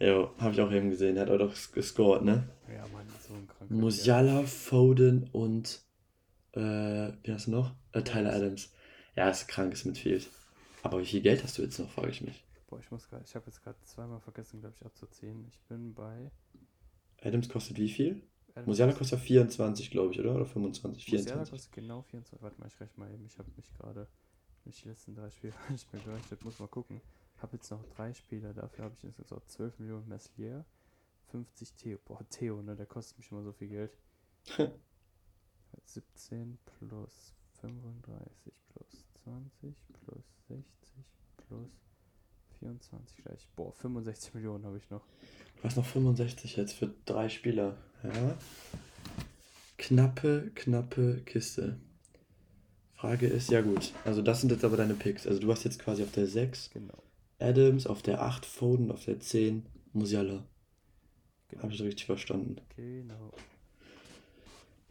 Ja, habe ich auch eben gesehen. Er hat auch doch gescored, ne? Ja, Mann, so ein kranker Musiala, Foden und äh, wie hast du noch? Äh, Tyler Adams. Ja, ist krank, ist Midfield. Aber wie viel Geld hast du jetzt noch, frage ich mich. Boah, ich muss gerade, ich habe jetzt gerade zweimal vergessen, glaube ich, abzuziehen. Ich bin bei. Adams kostet wie viel? Adams Musiala kostet 24, glaube ich, oder? Oder 25? 24. Musiala kostet genau 24. Warte mal, ich rechne mal eben. Ich habe mich gerade nicht die letzten drei Spiele <laughs> nicht mehr gerechnet. Muss mal gucken. Habe jetzt noch drei Spieler, dafür habe ich insgesamt 12 Millionen Messlier, 50 Theo. Boah, Theo, ne, der kostet mich immer so viel Geld. <laughs> 17 plus 35 plus 20 plus 60 plus 24 gleich. Boah, 65 Millionen habe ich noch. Du hast noch 65 jetzt für drei Spieler. Ja. Knappe, knappe Kiste. Frage ist, ja gut, also das sind jetzt aber deine Picks. Also du hast jetzt quasi auf der 6 genau. Adams, auf der 8 Foden, auf der 10 Musiala. Genau. Habe ich richtig verstanden. Genau.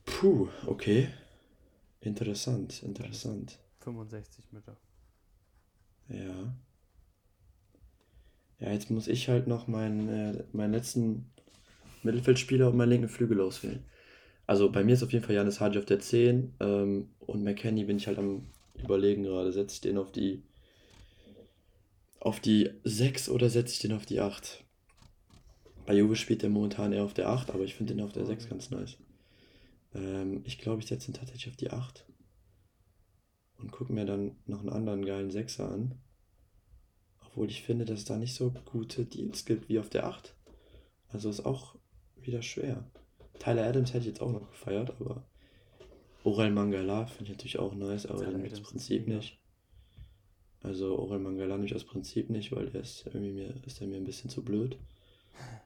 Puh, okay. Interessant, interessant. 65 Meter. Ja. Ja, jetzt muss ich halt noch meinen, äh, meinen letzten Mittelfeldspieler und meinen linken Flügel auswählen. Also bei mir ist auf jeden Fall Janis Hadji auf der 10 ähm, und McKenny bin ich halt am überlegen gerade. Setze ich den auf die auf die 6 oder setze ich den auf die 8? Bei Juve spielt der momentan eher auf der 8, aber ich finde den auf der 6 ganz nice. Ähm, ich glaube, ich setze ihn tatsächlich auf die 8 und gucke mir dann noch einen anderen geilen Sechser an. Obwohl ich finde, dass es da nicht so gute Deals gibt wie auf der 8. Also ist auch wieder schwer. Tyler Adams hätte ich jetzt auch noch gefeiert, aber Orel Mangala finde ich natürlich auch nice, aber den nehme ich aus Prinzip nicht. Also Orel Mangala nehme ich aus Prinzip nicht, weil der ist irgendwie mir, ist der mir ein bisschen zu blöd.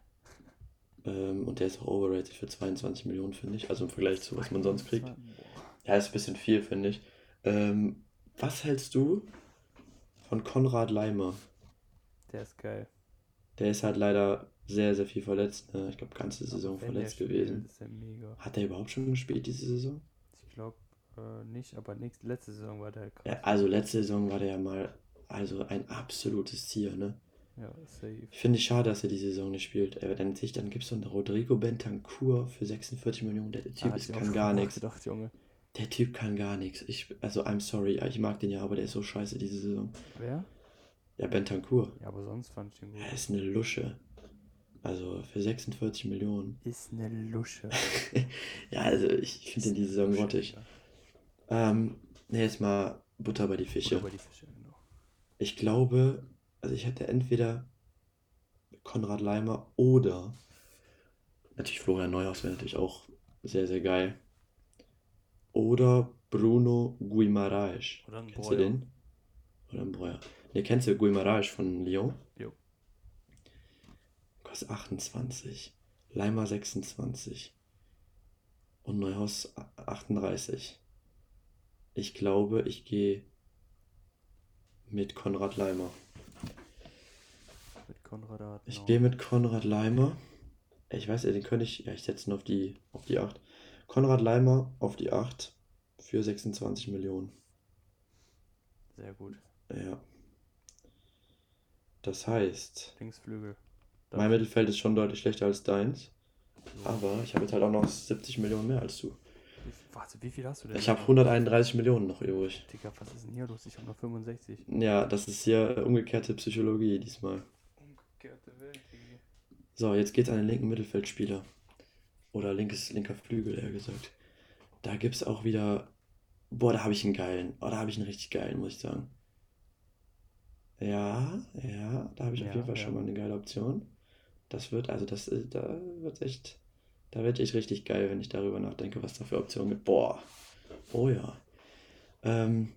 <laughs> ähm, und der ist auch overrated für 22 Millionen, finde ich. Also im Vergleich zu was man sonst kriegt. Ja, ist ein bisschen viel, finde ich. Ähm, was hältst du von Konrad Leimer? Der ist geil. Der ist halt leider sehr, sehr viel verletzt. Ne? Ich glaube, ganze Saison verletzt gewesen. Spielt, Hat er überhaupt schon gespielt diese Saison? Ich glaube äh, nicht, aber nächste, letzte Saison war der krass. Ja, also letzte Saison war der ja mal also ein absolutes Tier, ne? Ja, safe. Ich finde es schade, dass er die Saison nicht spielt. Aber dann, dann gibt es so einen Rodrigo Bentancur für 46 Millionen. Der Typ ah, ist, kann gar nichts. Gedacht, Junge. Der Typ kann gar nichts. Ich, also, I'm sorry, ich mag den ja, aber der ist so scheiße diese Saison. Wer? Ja, Bentancur. Ja, aber sonst fand ich ihn gut. Er ist eine Lusche. Also für 46 Millionen. <laughs> Ist eine Lusche. ja, also ich finde den diese Saison grottig. Ähm, ne, jetzt mal Butter bei die Fische. Butter bei die Fische, genau. Ich glaube, also ich hätte entweder Konrad Leimer oder natürlich Florian Neuhaus wäre natürlich auch sehr, sehr geil. Oder Bruno Guimaraes. Oder ein Kennst Breuer. du den? Oder ein Breuer. Ne, kennst du Guimaraes von Lyon? Jo. Kostet 28. Leimer 26. Und Neuhaus 38. Ich glaube, ich gehe mit Konrad Leimer. Mit Konrad Adenauer. Ich gehe mit Konrad Leimer. Ich weiß, den könnte ich. Ja, ich setze ihn auf die, auf die 8. Konrad Leimer auf die 8 für 26 Millionen. Sehr gut. Ja. Das heißt. Linksflügel. Mein Mittelfeld ist schon deutlich schlechter als deins. So. Aber ich habe jetzt halt auch noch 70 Millionen mehr als du. Warte, wie viel hast du denn? Ich habe 131 Millionen noch übrig. Digga, was ist denn hier los? Ich habe noch 65. Ja, das ist hier umgekehrte Psychologie diesmal. Umgekehrte Welt. So, jetzt geht's an den linken Mittelfeldspieler. Oder linkes, linker Flügel, eher gesagt. Da gibt's auch wieder. Boah, da habe ich einen geilen. Oh, da habe ich einen richtig geilen, muss ich sagen. Ja, ja, da habe ich ja, auf jeden Fall ja. schon mal eine geile Option. Das wird, also das, äh, da wird echt, da wird echt richtig geil, wenn ich darüber nachdenke, was da für Optionen gibt. Boah, oh ja. Ähm,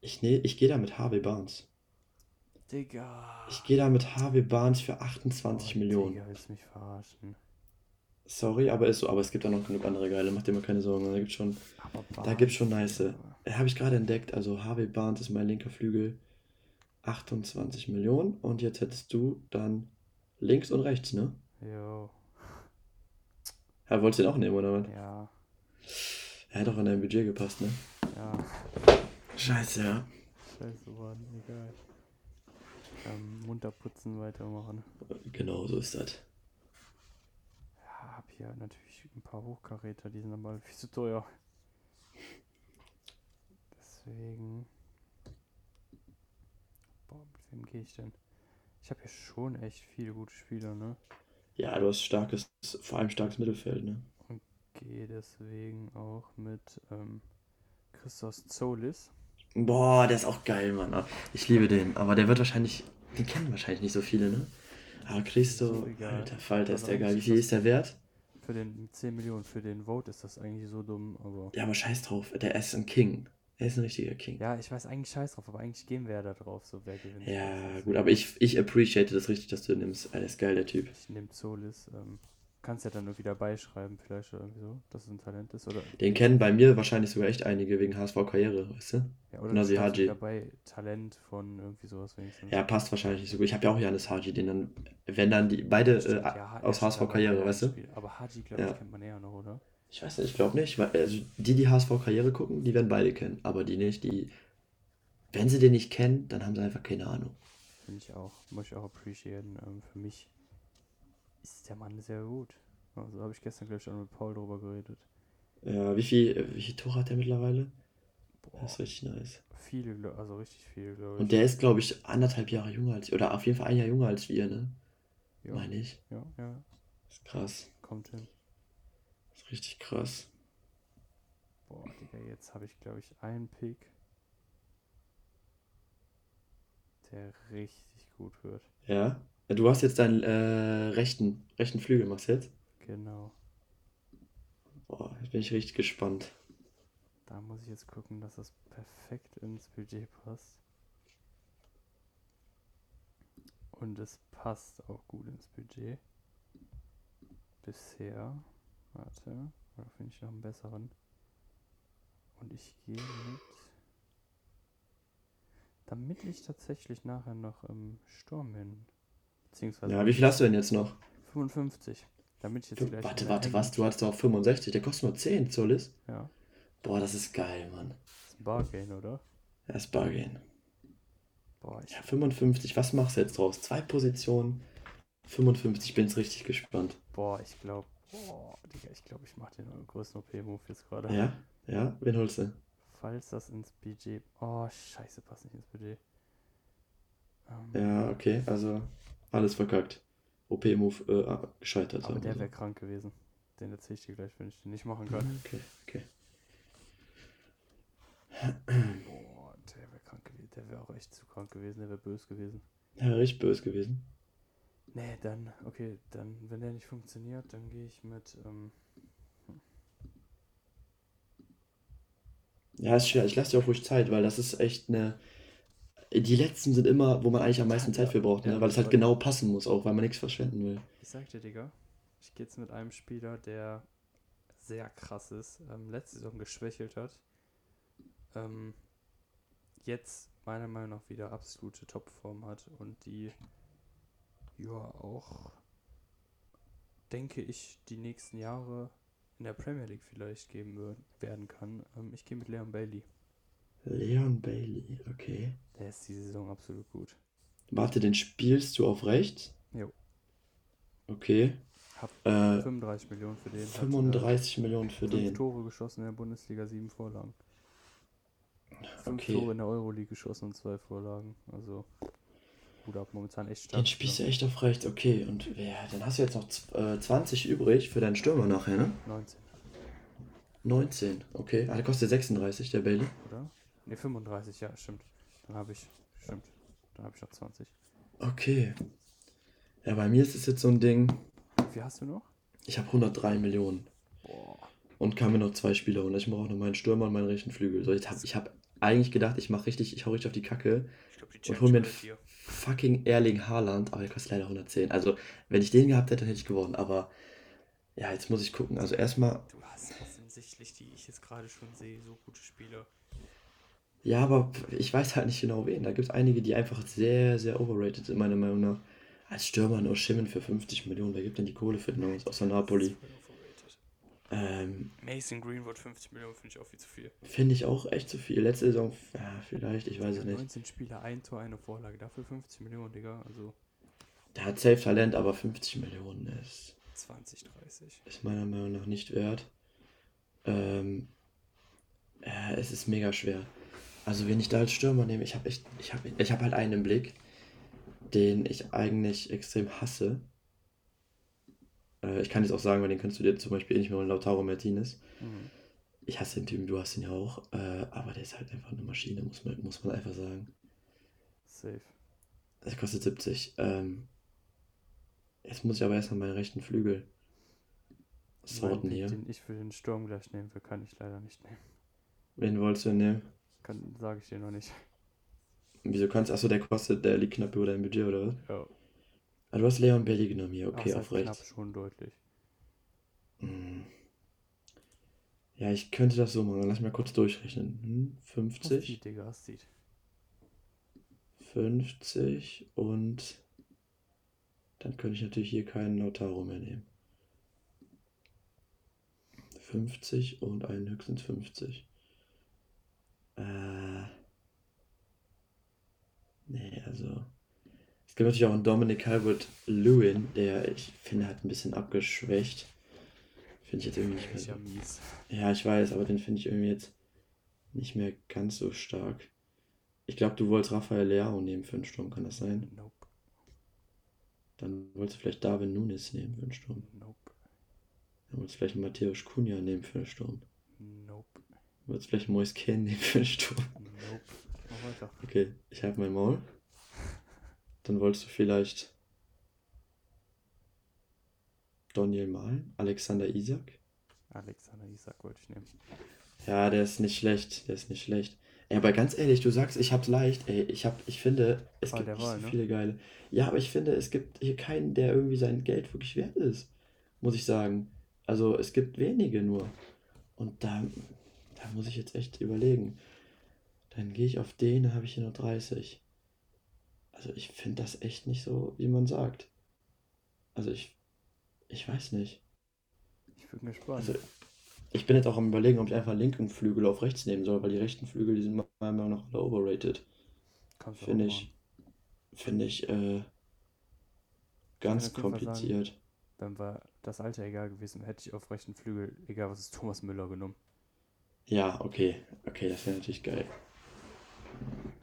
ich ne, ich gehe da mit Harvey Barnes. Digga. Ich gehe da mit Harvey Barnes für 28 oh, Millionen. Digga, willst mich verarschen. Sorry, aber ist so, aber es gibt da noch genug andere geile, mach dir mal keine Sorgen. Da gibt schon, da gibt's schon nice. Habe ich gerade entdeckt, also Harvey Barnes ist mein linker Flügel. 28 Millionen und jetzt hättest du dann links und rechts, ne? Jo. Ja, wolltest du den auch nehmen, oder was? Ja. Er hat auch in dein Budget gepasst, ne? Ja. Scheiße, ja. Scheiße, Mann, egal. Ähm, munter putzen, weitermachen. Genau, so ist das. Ja, hab hier natürlich ein paar Hochkaräter, die sind aber <laughs> viel zu teuer. Deswegen. Boah, mit wem gehe ich denn? Ich habe hier schon echt viele gute Spieler, ne? Ja, du hast starkes, vor allem starkes Mittelfeld, ne? Gehe deswegen auch mit ähm, Christos Zolis. Boah, der ist auch geil, Mann. Ich liebe den. Aber der wird wahrscheinlich, den kennen wahrscheinlich nicht so viele, ne? Aber Christo, So alter Falter, ist der geil. Wie viel ist der wert? Für den 10 Millionen, für den Vote ist das eigentlich so dumm, aber. Ja, aber scheiß drauf. Der ist ein King. Er ist ein richtiger King. Ja, ich weiß eigentlich scheiß drauf, aber eigentlich gehen wir ja da drauf, so wer gewinnt. Ja, gut, aber ich, ich appreciate das richtig, dass du nimmst. Ist geil, der Typ. Ich nehme Solis. Ähm, kannst ja dann irgendwie dabei schreiben, vielleicht oder irgendwie so, dass es ein Talent ist. Oder, Den kennen bei mir wahrscheinlich sogar echt einige wegen HSV-Karriere, weißt du? ja, oder Nasi Haji. dabei Talent von irgendwie sowas wenigstens. Ja, passt wahrscheinlich nicht so gut. Ich habe ja auch Janis Haji, den dann, wenn dann die beide Stimmt, äh, ja, aus HSV-Karriere, weißt du? Aber Haji, glaube Ja. ich, kennt man eher noch, oder? Ich weiß nicht, ich glaube nicht. Weil, also die, die HSV-Karriere gucken, die werden beide kennen. Aber die nicht, die. Wenn sie den nicht kennen, dann haben sie einfach keine Ahnung. Finde ich auch. Muss ich auch appreciaten. Ähm, für mich ist der Mann sehr gut. Also habe ich gestern, glaube ich, auch mit Paul drüber geredet. Ja, wie viel, wie viel Tore hat der mittlerweile? Boah, Das ist richtig nice. viele, also richtig viel, glaube ich. Und der ist, glaube ich, anderthalb Jahre jünger als oder auf jeden Fall ein Jahr jünger als wir, ne? Ja, Meine ich. ja, ja, ist krass. kommt hin. Ist richtig krass. Boah, Digga, jetzt habe ich, glaube ich, einen Pick, der richtig gut wird. Ja? Du hast jetzt deinen äh, rechten, rechten Flügel, machst du jetzt? Genau. Boah, jetzt bin ich richtig gespannt. Da muss ich jetzt gucken, dass das perfekt ins Budget passt. Und es passt auch gut ins Budget. Bisher. Warte. Da finde ich noch einen besseren. Und ich gehe mit. Damit ich tatsächlich nachher noch im Sturm bin. Beziehungsweise Ja, wie viel hast du denn jetzt noch? 55. Damit ich jetzt gleich Warte, warte, was? Du hattest doch 65. Der kostet nur 10, Solis. Ja, Boah, das ist geil, Mann. das ist ein Bargain, oder? Das ist Bargain. Boah, ich Ja, 55. Was machst du jetzt draus? Zwei Positionen. 55. Ich bin jetzt richtig gespannt. Boah, ich glaube, ich glaube, ich mache den größten OP-Move jetzt gerade. Ja? Ja? Wen holst du? Falls das ins Budget. Oh, scheiße, passt nicht ins Budget. Ähm, Ja, okay. Also, alles verkackt. OP-Move äh, ah, gescheitert. aber der so. wäre krank gewesen. Den erzähle ich dir gleich, wenn ich den nicht machen kann. Okay, okay. Boah, der wäre krank gewesen. Der wäre auch echt zu krank gewesen. Der wäre böse gewesen. Ja, richtig böse gewesen. Nee, dann, okay, dann, wenn der nicht funktioniert, dann gehe ich mit, ähm, Ja, ist schwer. Ich lasse dir auch ruhig Zeit, weil das ist echt eine. Die letzten sind immer, wo man eigentlich am meisten Zeit für braucht, ne? weil es halt genau passen muss, auch weil man nichts verschwenden will. ich sag dir, Digga, ich gehe jetzt mit einem Spieler, der sehr krass ist, ähm, letzte Saison geschwächelt hat, ähm, jetzt meiner Meinung nach wieder absolute Topform hat und die, ja, auch, denke ich, die nächsten Jahre in der Premier League vielleicht geben werden kann. Ähm, ich gehe mit Leon Bailey. Leon Bailey, okay. Der ist diese Saison absolut gut. Warte, den spielst du auf rechts? Jo. Okay. Hab Äh, 35 Millionen für den. hat, äh, 35 Millionen für fünf den. Tore geschossen in der Bundesliga, sieben Vorlagen. Fünf Okay. Tore in der Euroleague geschossen und zwei Vorlagen. Also, gut ab, momentan echt stark. Den spielst du echt auf rechts, okay. Und wer, dann hast du jetzt noch z- äh, 20 übrig für deinen Stürmer nachher, ne? 19, 19, okay. Ah, der kostet 36, der Bailey. oder? Ne, 35, ja, stimmt. Dann habe ich, stimmt. Dann habe ich noch 20. Okay. Ja, bei mir ist es jetzt so ein Ding, Wie viel hast du noch? ich habe 103 Millionen. Boah. und kann mir noch zwei Spieler holen. Ich brauche noch meinen Stürmer und meinen rechten Flügel. So, ich habe ich hab eigentlich gedacht, ich mache richtig, ich hau richtig auf die Kacke Ich glaube, die und hol mir einen fucking Erling Haaland, aber der kostet leider 110. Also, wenn ich den gehabt hätte, dann hätte ich gewonnen. Aber ja, jetzt muss ich gucken. Also erstmal, Du hast offensichtlich, die ich jetzt gerade schon sehe, so gute Spieler. ja, aber ich weiß halt nicht genau wen. Da gibt es einige, die einfach sehr, sehr overrated sind, meiner Meinung nach. Als Stürmer nur Schimmen für 50 Millionen. Wer gibt denn die Kohle für den aus, außer Napoli? Overrated. Mason Greenwood 50 Millionen finde ich auch viel zu viel. Finde ich auch echt zu viel. Letzte Saison, ja, vielleicht, ich weiß es nicht. 19 Spieler, ein Tor, eine Vorlage, dafür 50 Millionen, Digga. Also Der hat safe Talent, aber 50 Millionen ist, 20, 30. ist meiner Meinung nach nicht wert. Ähm, ja, es ist mega schwer. Also, wen ich da als Stürmer nehme, ich habe echt, ich habe ich hab halt einen im Blick, den ich eigentlich extrem hasse. Äh, ich kann jetzt auch sagen, weil den kannst du dir zum Beispiel nicht mehr holen, Lautaro Martinez. Mhm. Ich hasse den Typen, du hast ihn ja auch. Äh, aber der ist halt einfach eine Maschine, muss man, muss man einfach sagen. Safe. Der kostet 70. Ähm, jetzt muss ich aber erstmal meinen rechten Flügel sorten hier. den ich für den Sturm gleich nehmen will, kann ich leider nicht nehmen. Wen wolltest du denn nehmen? Kann, sage ich dir noch nicht. Wieso kannst Achso, der kostet, der liegt knapp über deinem Budget, oder was? Ja. Ah, du hast Leon Belly genommen hier, okay, Außer auf knapp rechts. schon deutlich. Hm. Ja, ich könnte das so machen. Lass mal kurz durchrechnen. Hm, Hast 50, die, Digga, hast die. 50 und dann könnte ich natürlich hier keinen Lautaro mehr nehmen. 50 und einen höchstens 50. Äh. Nee, also. Gibt natürlich auch einen Dominic Calvert Lewin, der ich finde hat ein bisschen abgeschwächt. Finde ich jetzt irgendwie nicht mehr Ist ja mies. Ja, ich weiß, aber den finde ich irgendwie jetzt nicht mehr ganz so stark. Ich glaube, du wolltest Rafael Leao nehmen für den Sturm, kann das sein? Nope. Dann wolltest du vielleicht Darwin Nunes nehmen für den Sturm. Nope. Dann wolltest du vielleicht Matthäus Cunha nehmen für den Sturm. Nope. Dann wolltest du vielleicht Mois Ken nehmen für den Sturm. Nope. Mach weiter. Okay, ich habe mein Maul. Dann wolltest du vielleicht Daniel Mahlen, Alexander Isak. Alexander Isak wollte ich nehmen. Ja, der ist nicht schlecht, der ist nicht schlecht. Ey, aber ganz ehrlich, du sagst, ich hab's leicht. Ey, ich hab, ich finde, es Wahl gibt nicht Wahl, so ne? viele geile. Ja, aber ich finde, es gibt hier keinen, der irgendwie sein Geld wirklich wert ist. Muss ich sagen. Also, es gibt wenige nur. Und da, da muss ich jetzt echt überlegen. Dann gehe ich auf den, dann habe ich hier noch 30. Also, ich finde das echt nicht so, wie man sagt. Also, ich, ich weiß nicht. Ich bin gespannt. Also, ich bin jetzt auch am überlegen, ob ich einfach linken Flügel auf rechts nehmen soll, weil die rechten Flügel, die sind meiner Meinung nach overrated. Finde ich, finde ich, äh, ganz Fall sagen, kompliziert. Wenn war das Alter egal gewesen, hätte ich auf rechten Flügel, egal was ist, Thomas Müller genommen. Ja, okay, okay, das wäre natürlich geil.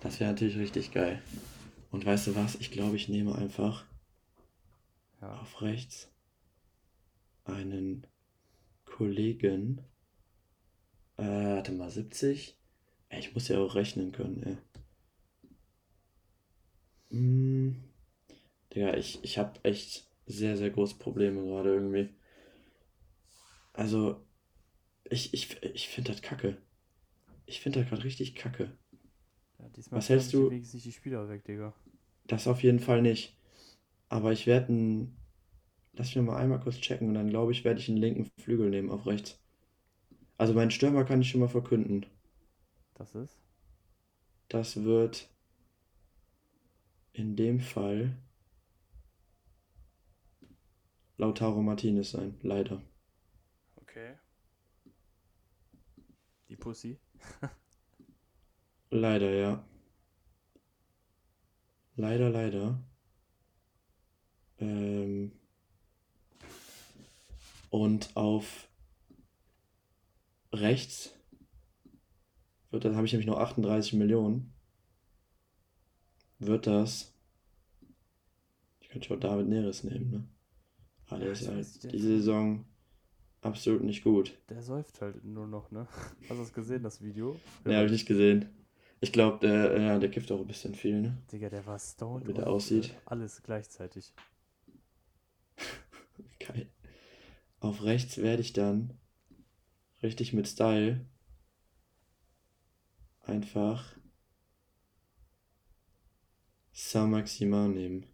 Das wäre natürlich richtig geil. Und weißt du was? Ich glaube, ich nehme einfach Ja. auf rechts einen Kollegen. Äh, warte mal, 70? Ey, ich muss ja auch rechnen können, ey. Hm, Digga, ich, ich habe echt sehr, sehr große Probleme gerade irgendwie. Also, ich, ich, ich finde das kacke. Ich finde das gerade richtig kacke. ja Was hältst du- sich die Spieler weg, Digga. Das auf jeden Fall nicht. Aber ich werde einen. Lass mich mal einmal kurz checken und dann glaube ich, werde ich einen linken Flügel nehmen auf rechts. Also meinen Stürmer kann ich schon mal verkünden. Das ist? Das wird in dem Fall Lautaro Martinez sein, leider. Okay. Die Pussy. Leider, ja. Leider, leider. Ähm, und auf rechts wird das, habe ich nämlich noch 38 Millionen. Wird das. Ich könnte auch David Neres nehmen, ne? Aber der Ja, ist halt weiß nicht, der die ist- Saison absolut nicht gut. Der säuft halt nur noch, ne? Hast du das gesehen, das Video? Ne, habe ich nicht gesehen. Ich glaube, der, ja, der kifft auch ein bisschen viel, ne? Digga, der war stoned. Wie der und, aussieht. äh, Alles gleichzeitig. <laughs> Geil. Auf rechts werde ich dann richtig mit Style einfach Saint-Maximin nehmen.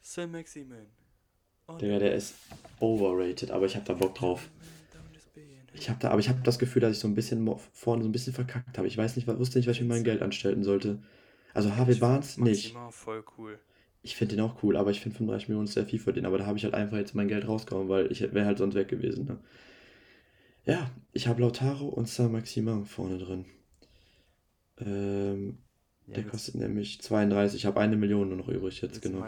Saint-Maximin. Oh, Digga, der ist overrated, aber ich habe da Bock drauf. Ich habe da, aber ich habe das Gefühl, dass ich so ein bisschen vorne so ein bisschen verkackt habe. Ich weiß nicht, wusste nicht, was ich mit meinem Geld anstellen sollte. Also Harvey Barnes nicht. Voll cool. Ich finde den auch cool, aber ich finde 35 Millionen ist sehr viel für den. Aber da habe ich halt einfach jetzt mein Geld rausgehauen, weil ich wäre halt sonst weg gewesen. Ne? Ja, ich habe Lautaro und Saint-Maximin vorne drin. Ähm, Ja, der kostet nämlich 32. Ich habe eine Million nur noch übrig jetzt, genau.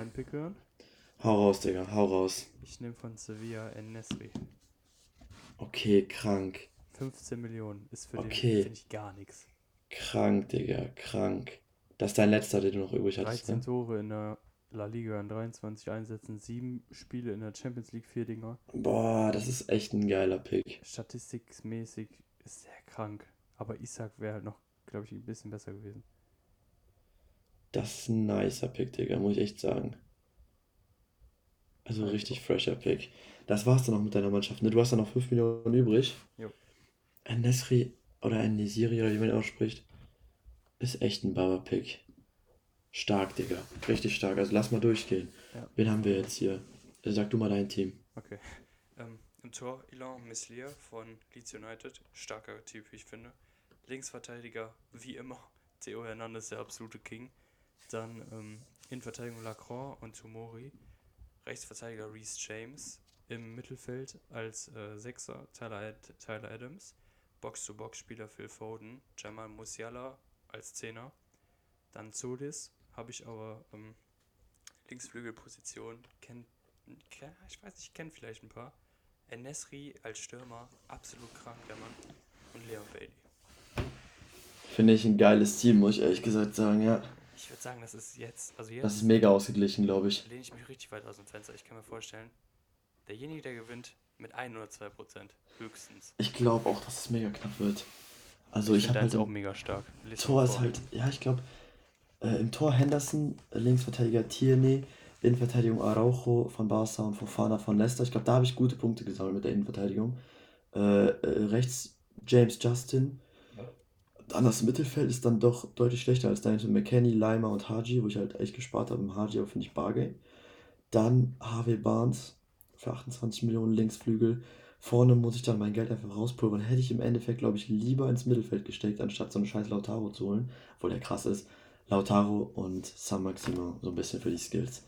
Hau raus, Digga, hau raus. Ich nehme von Sevilla Nesri. Okay, krank. 15 Millionen ist für Okay. den, finde ich, gar nichts. Krank, Digga, krank. Das ist dein letzter, den du noch übrig hattest, 13 ne? Tore in der La Liga in 23 Einsätzen, 7 Spiele in der Champions League, 4 Dinger. Boah, das ist echt ein geiler Pick. Statistikmäßig ist sehr krank. Aber Isaac wäre halt noch, glaube ich, ein bisschen besser gewesen. Das ist ein nicer Pick, Digga, muss ich echt sagen. Also Also. richtig fresher Pick. Das war's dann auch mit deiner Mannschaft, ne? Du hast dann noch 5 Millionen übrig. Jo. Ein Nesri oder ein Nesiri oder wie man ihn ausspricht, ist echt ein Baba-Pick. Stark, Digga. Richtig stark. Also lass mal durchgehen. Ja. Wen haben wir jetzt hier? Sag du mal dein Team. Okay. <laughs> Ähm, Im Tor Ilan Meslier von Leeds United. Starker Typ, wie ich finde. Linksverteidiger, wie immer. <laughs> Theo Hernandez, der absolute King. Dann ähm, Innenverteidigung Lacroix und Tomori. Rechtsverteidiger Reece James. Im Mittelfeld als äh, Sechser Tyler, Ad Tyler Adams. Box-to-Box-Spieler Phil Foden. Jamal Musiala als Zehner. Dann Solis habe ich aber ähm, Linksflügelposition. Kennt, ke- ich weiß nicht, kennt vielleicht ein paar. Enesri als Stürmer, absolut krank, der Mann. Und Leon Bailey. Finde ich ein geiles Team, muss ich ehrlich gesagt sagen, ja. Ich würde sagen, das ist jetzt, also Das jetzt ist mega ausgeglichen, glaube ich. lehne ich mich richtig weit aus dem Fenster. Ich kann mir vorstellen, derjenige, der gewinnt, mit 1 oder 2 Prozent höchstens. Ich glaube auch, dass es mega knapp wird. Also ich find habe halt auch im mega stark. Lies Tor ist halt, ja, ich glaube, äh, im Tor Henderson, Linksverteidiger Tierney, Innenverteidigung Araujo von Barca und Fofana von Leicester. Ich glaube, da habe ich gute Punkte gesammelt mit der Innenverteidigung. Äh, äh, rechts James Justin. Dann das Mittelfeld ist dann doch deutlich schlechter als dein McKenny, Leimer und Haji, wo ich halt echt gespart habe im Haji, aber finde ich Bargain. Dann Harvey Barnes für 28 Millionen Linksflügel. Vorne muss ich dann mein Geld einfach rauspulvern. Hätte ich im Endeffekt, glaube ich, lieber ins Mittelfeld gesteckt, anstatt so einen scheiß Lautaro zu holen. Obwohl der krass ist. Lautaro und San Maximo, so ein bisschen für die Skills.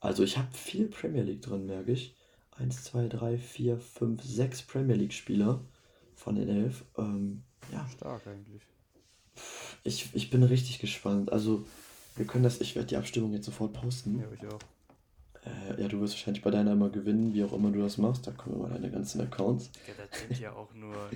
Also ich habe viel Premier League drin, merke ich. 1, 2, 3, 4, 5, 6 Premier League Spieler von den elf. Ähm, ja, Stark eigentlich. ich, ich bin richtig gespannt. Also wir können das, ich werde die Abstimmung jetzt sofort posten. Ja, ich auch. Äh, ja, du wirst wahrscheinlich bei deiner immer gewinnen, wie auch immer du das machst. Da kommen immer deine ganzen Accounts. Digga, das sind ja auch nur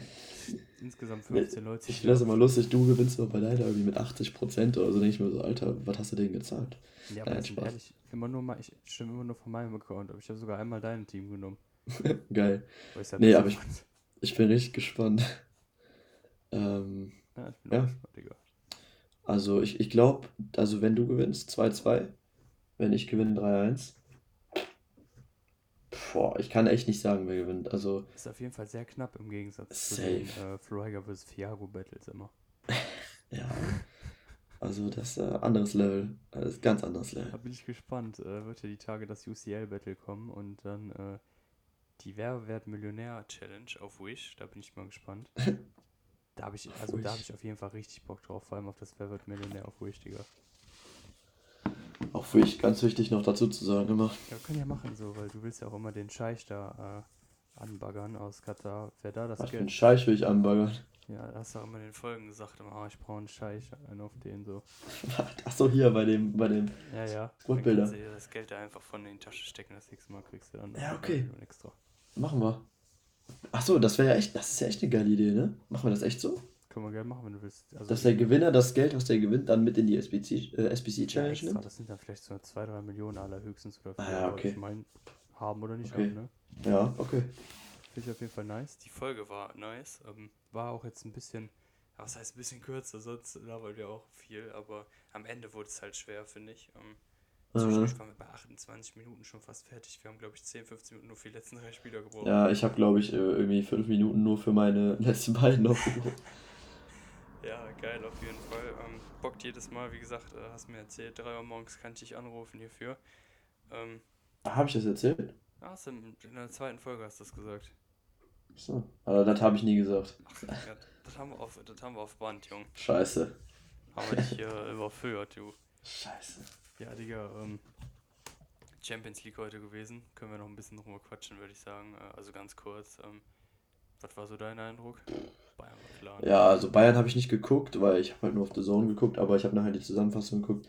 <laughs> insgesamt Nee, 15 Leute. Ich finde das immer lustig, du gewinnst immer bei deiner irgendwie mit 80% oder so. denke ich mir so, Alter, was hast du denen gezahlt? Ja, aber Nein, Spaß. ehrlich, immer nur mal, ich stimme immer nur von meinem Account, aber ich habe sogar einmal dein Team genommen. <laughs> Geil. Halt Nee, aber ich-. Ich bin richtig gespannt. <laughs> Ähm, Ja, ich bin Ja. auch gespannt, Digga. also ich, ich glaube, also wenn du gewinnst, 2-2. Wenn ich gewinne, 3-1. Boah, ich kann echt nicht sagen, wer gewinnt. Also, Ist auf jeden Fall sehr knapp im Gegensatz zu Safe. den äh, Floriga vs. Fiago Battles immer. <laughs> ja. Also das ist äh, anderes Level. Das ist ganz anderes Da Level. bin ich gespannt. Äh, wird ja die Tage das UCL-Battle kommen und dann äh, die Wer wird Millionär-Challenge auf Wish. Da bin ich mal gespannt. <laughs> Da habe ich, Auf also da habe ich auf jeden Fall richtig Bock drauf, vor allem auf das Wer wird Millionär auf Wish, Digga. Auch für ich ganz wichtig noch dazu zu sagen immer. Ja, wir können ja machen so, weil du willst ja auch immer den Scheich da äh, anbaggern aus Katar. Wer da das für Geld ein Scheich will ich anbaggern. Ja, da hast du auch immer in den Folgen gesagt, immer, ah, ich brauche einen Scheich, einen auf den so. <laughs> Achso, hier bei dem, bei dem. Ja, ja. Squad-Bilder. Dann das Geld da einfach von in die Tasche stecken, das nächste Mal kriegst du dann Ja, okay. extra. Machen wir. Achso, das wäre ja echt, das ist ja echt eine geile Idee, ne? Machen wir das echt so? Können wir gerne machen, wenn du willst. Also Dass der Gewinner das Geld, was der gewinnt, dann mit in die SBC, äh, SBC ja, Challenge extra, nimmt? das sind dann vielleicht so 2, 3 Millionen aller höchstens oder Ah, vier, ja, aber okay. ich meine, haben oder nicht Okay. haben, ne? Ja, okay. Finde ich auf jeden Fall nice. Die Folge war nice. Ähm, war auch jetzt ein bisschen, ja, was heißt ein bisschen kürzer, sonst labern wir auch viel, aber am Ende wurde es halt schwer, finde ich. Ähm, Äh, Zwischendurch waren wir bei 28 Minuten schon fast fertig. Wir haben, glaube ich, 10, 15 Minuten nur für die letzten drei Spieler gebraucht. ja, ich habe, glaube ich, äh, irgendwie fünf Minuten nur für meine <laughs> letzten beiden noch gebraucht. Ja, geil, auf jeden Fall. Ähm, bockt jedes Mal, wie gesagt, äh, hast mir erzählt, 3 Uhr morgens kann ich dich anrufen hierfür. Ähm, Habe ich das erzählt? du in der zweiten Folge hast du das gesagt. So. Aber das habe ich nie gesagt. Ach, ja, das, haben wir auf, das haben wir auf Band, Jung. Scheiße. Haben wir dich hier <laughs> überführt, du. Scheiße. Ja, Digga, ähm, Champions League heute gewesen. Können wir noch ein bisschen drüber quatschen, würde ich sagen. Äh, also ganz kurz. Ähm, Was war so dein Eindruck? Bayern war klar. Ne? Ja, also Bayern habe ich nicht geguckt, weil ich habe halt nur auf The Zone geguckt, aber ich habe nachher die Zusammenfassung geguckt.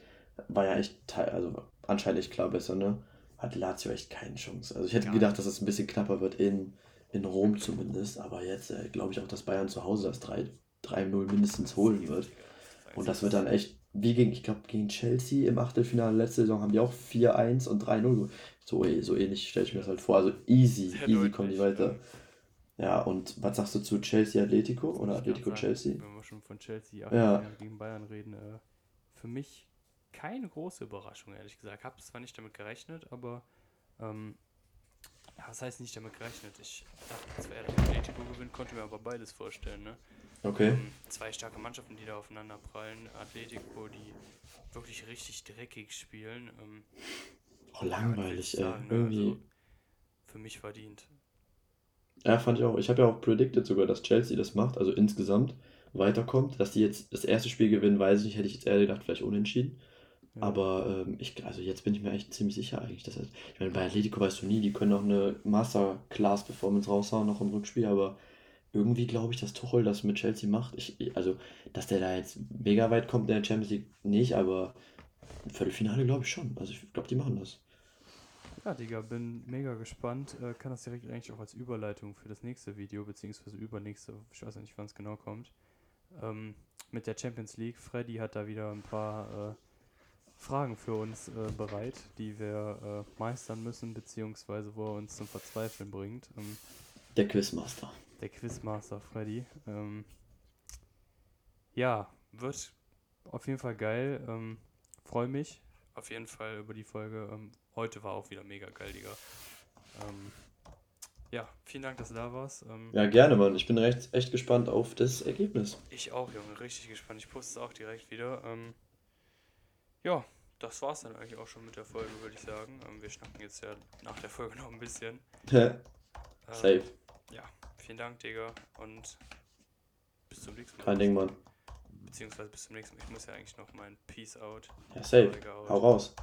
War ja echt, also anscheinend klar besser, ne? Hat Lazio echt keine Chance. Also ich hätte ja. gedacht, dass es ein bisschen knapper wird in, in Rom zumindest, aber jetzt äh, glaube ich auch, dass Bayern zu Hause das 3-0 mindestens holen wird. Und das wird dann echt, wie gegen, ich glaube, gegen Chelsea im Achtelfinale letzte Saison haben die auch 4-1 und 3-0. So, so ähnlich stelle ich mir das halt vor. Also easy, Sehr easy kommen die weiter. Ja, und was sagst du zu Chelsea Atletico oder Atletico sagen, Chelsea? Wenn wir schon von Chelsea ja. gegen Bayern reden, äh, für mich keine große Überraschung, ehrlich gesagt. Ich habe zwar nicht damit gerechnet, aber ähm, ja, was heißt nicht damit gerechnet? Ich dachte, das wäre Atletico gewinnt, konnte mir aber beides vorstellen, ne? Okay. Ähm, zwei starke Mannschaften, die da aufeinander prallen. Atletico, die wirklich richtig dreckig spielen. Ähm, oh, langweilig, ja, sagen, ey. Ne? Also, für mich verdient. Ja, fand ich auch. Ich habe ja auch predicted sogar, dass Chelsea das macht, also insgesamt weiterkommt. Dass die jetzt das erste Spiel gewinnen, weiß ich nicht, hätte ich jetzt eher gedacht, vielleicht unentschieden. Ja. Aber ähm, ich, also jetzt bin ich mir echt ziemlich sicher eigentlich. Dass ich meine, bei Atletico weißt du nie, die können auch eine Masterclass-Performance raushauen, noch im Rückspiel, aber irgendwie glaube ich, dass Tuchel das mit Chelsea macht. Ich, also, dass der da jetzt mega weit kommt in der Champions League nicht, aber Viertelfinale glaube ich schon. Also ich glaube, die machen das. Ja, Digga, bin mega gespannt. Äh, kann das direkt eigentlich auch als Überleitung für das nächste Video, beziehungsweise übernächste, ich weiß nicht, wann es genau kommt. Ähm, mit der Champions League. Freddy hat da wieder ein paar äh, Fragen für uns äh, bereit, die wir äh, meistern müssen, beziehungsweise wo er uns zum Verzweifeln bringt. Ähm, der Quizmaster. Der Quizmaster Freddy. Ähm, ja, wird auf jeden Fall geil. Ähm, Freue mich auf jeden Fall über die Folge. Heute war auch wieder mega geil, Digga. Ähm, ja, vielen Dank, dass du da warst. Ähm, ja, gerne, Mann. Ich bin recht, echt gespannt auf das Ergebnis. Ich auch, Junge. Richtig gespannt. Ich poste es auch direkt wieder. Ähm, ja, das war's dann eigentlich auch schon mit der Folge, würde ich sagen. Ähm, wir schnacken jetzt ja nach der Folge <laughs> noch ein bisschen. Ähm, Safe. Ja, vielen Dank, Digga. Und bis zum nächsten Mal. Kein Ding, Mann. Beziehungsweise bis zum nächsten Mal. Ich muss ja eigentlich noch mein Peace Out. Ja, safe. Hau raus.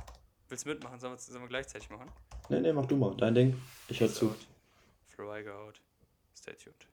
Willst du mitmachen? Sollen wir, sollen wir gleichzeitig machen? Nee, nee, mach du mal. Dein Ding. Ich höre zu. Floriga out. Stay tuned.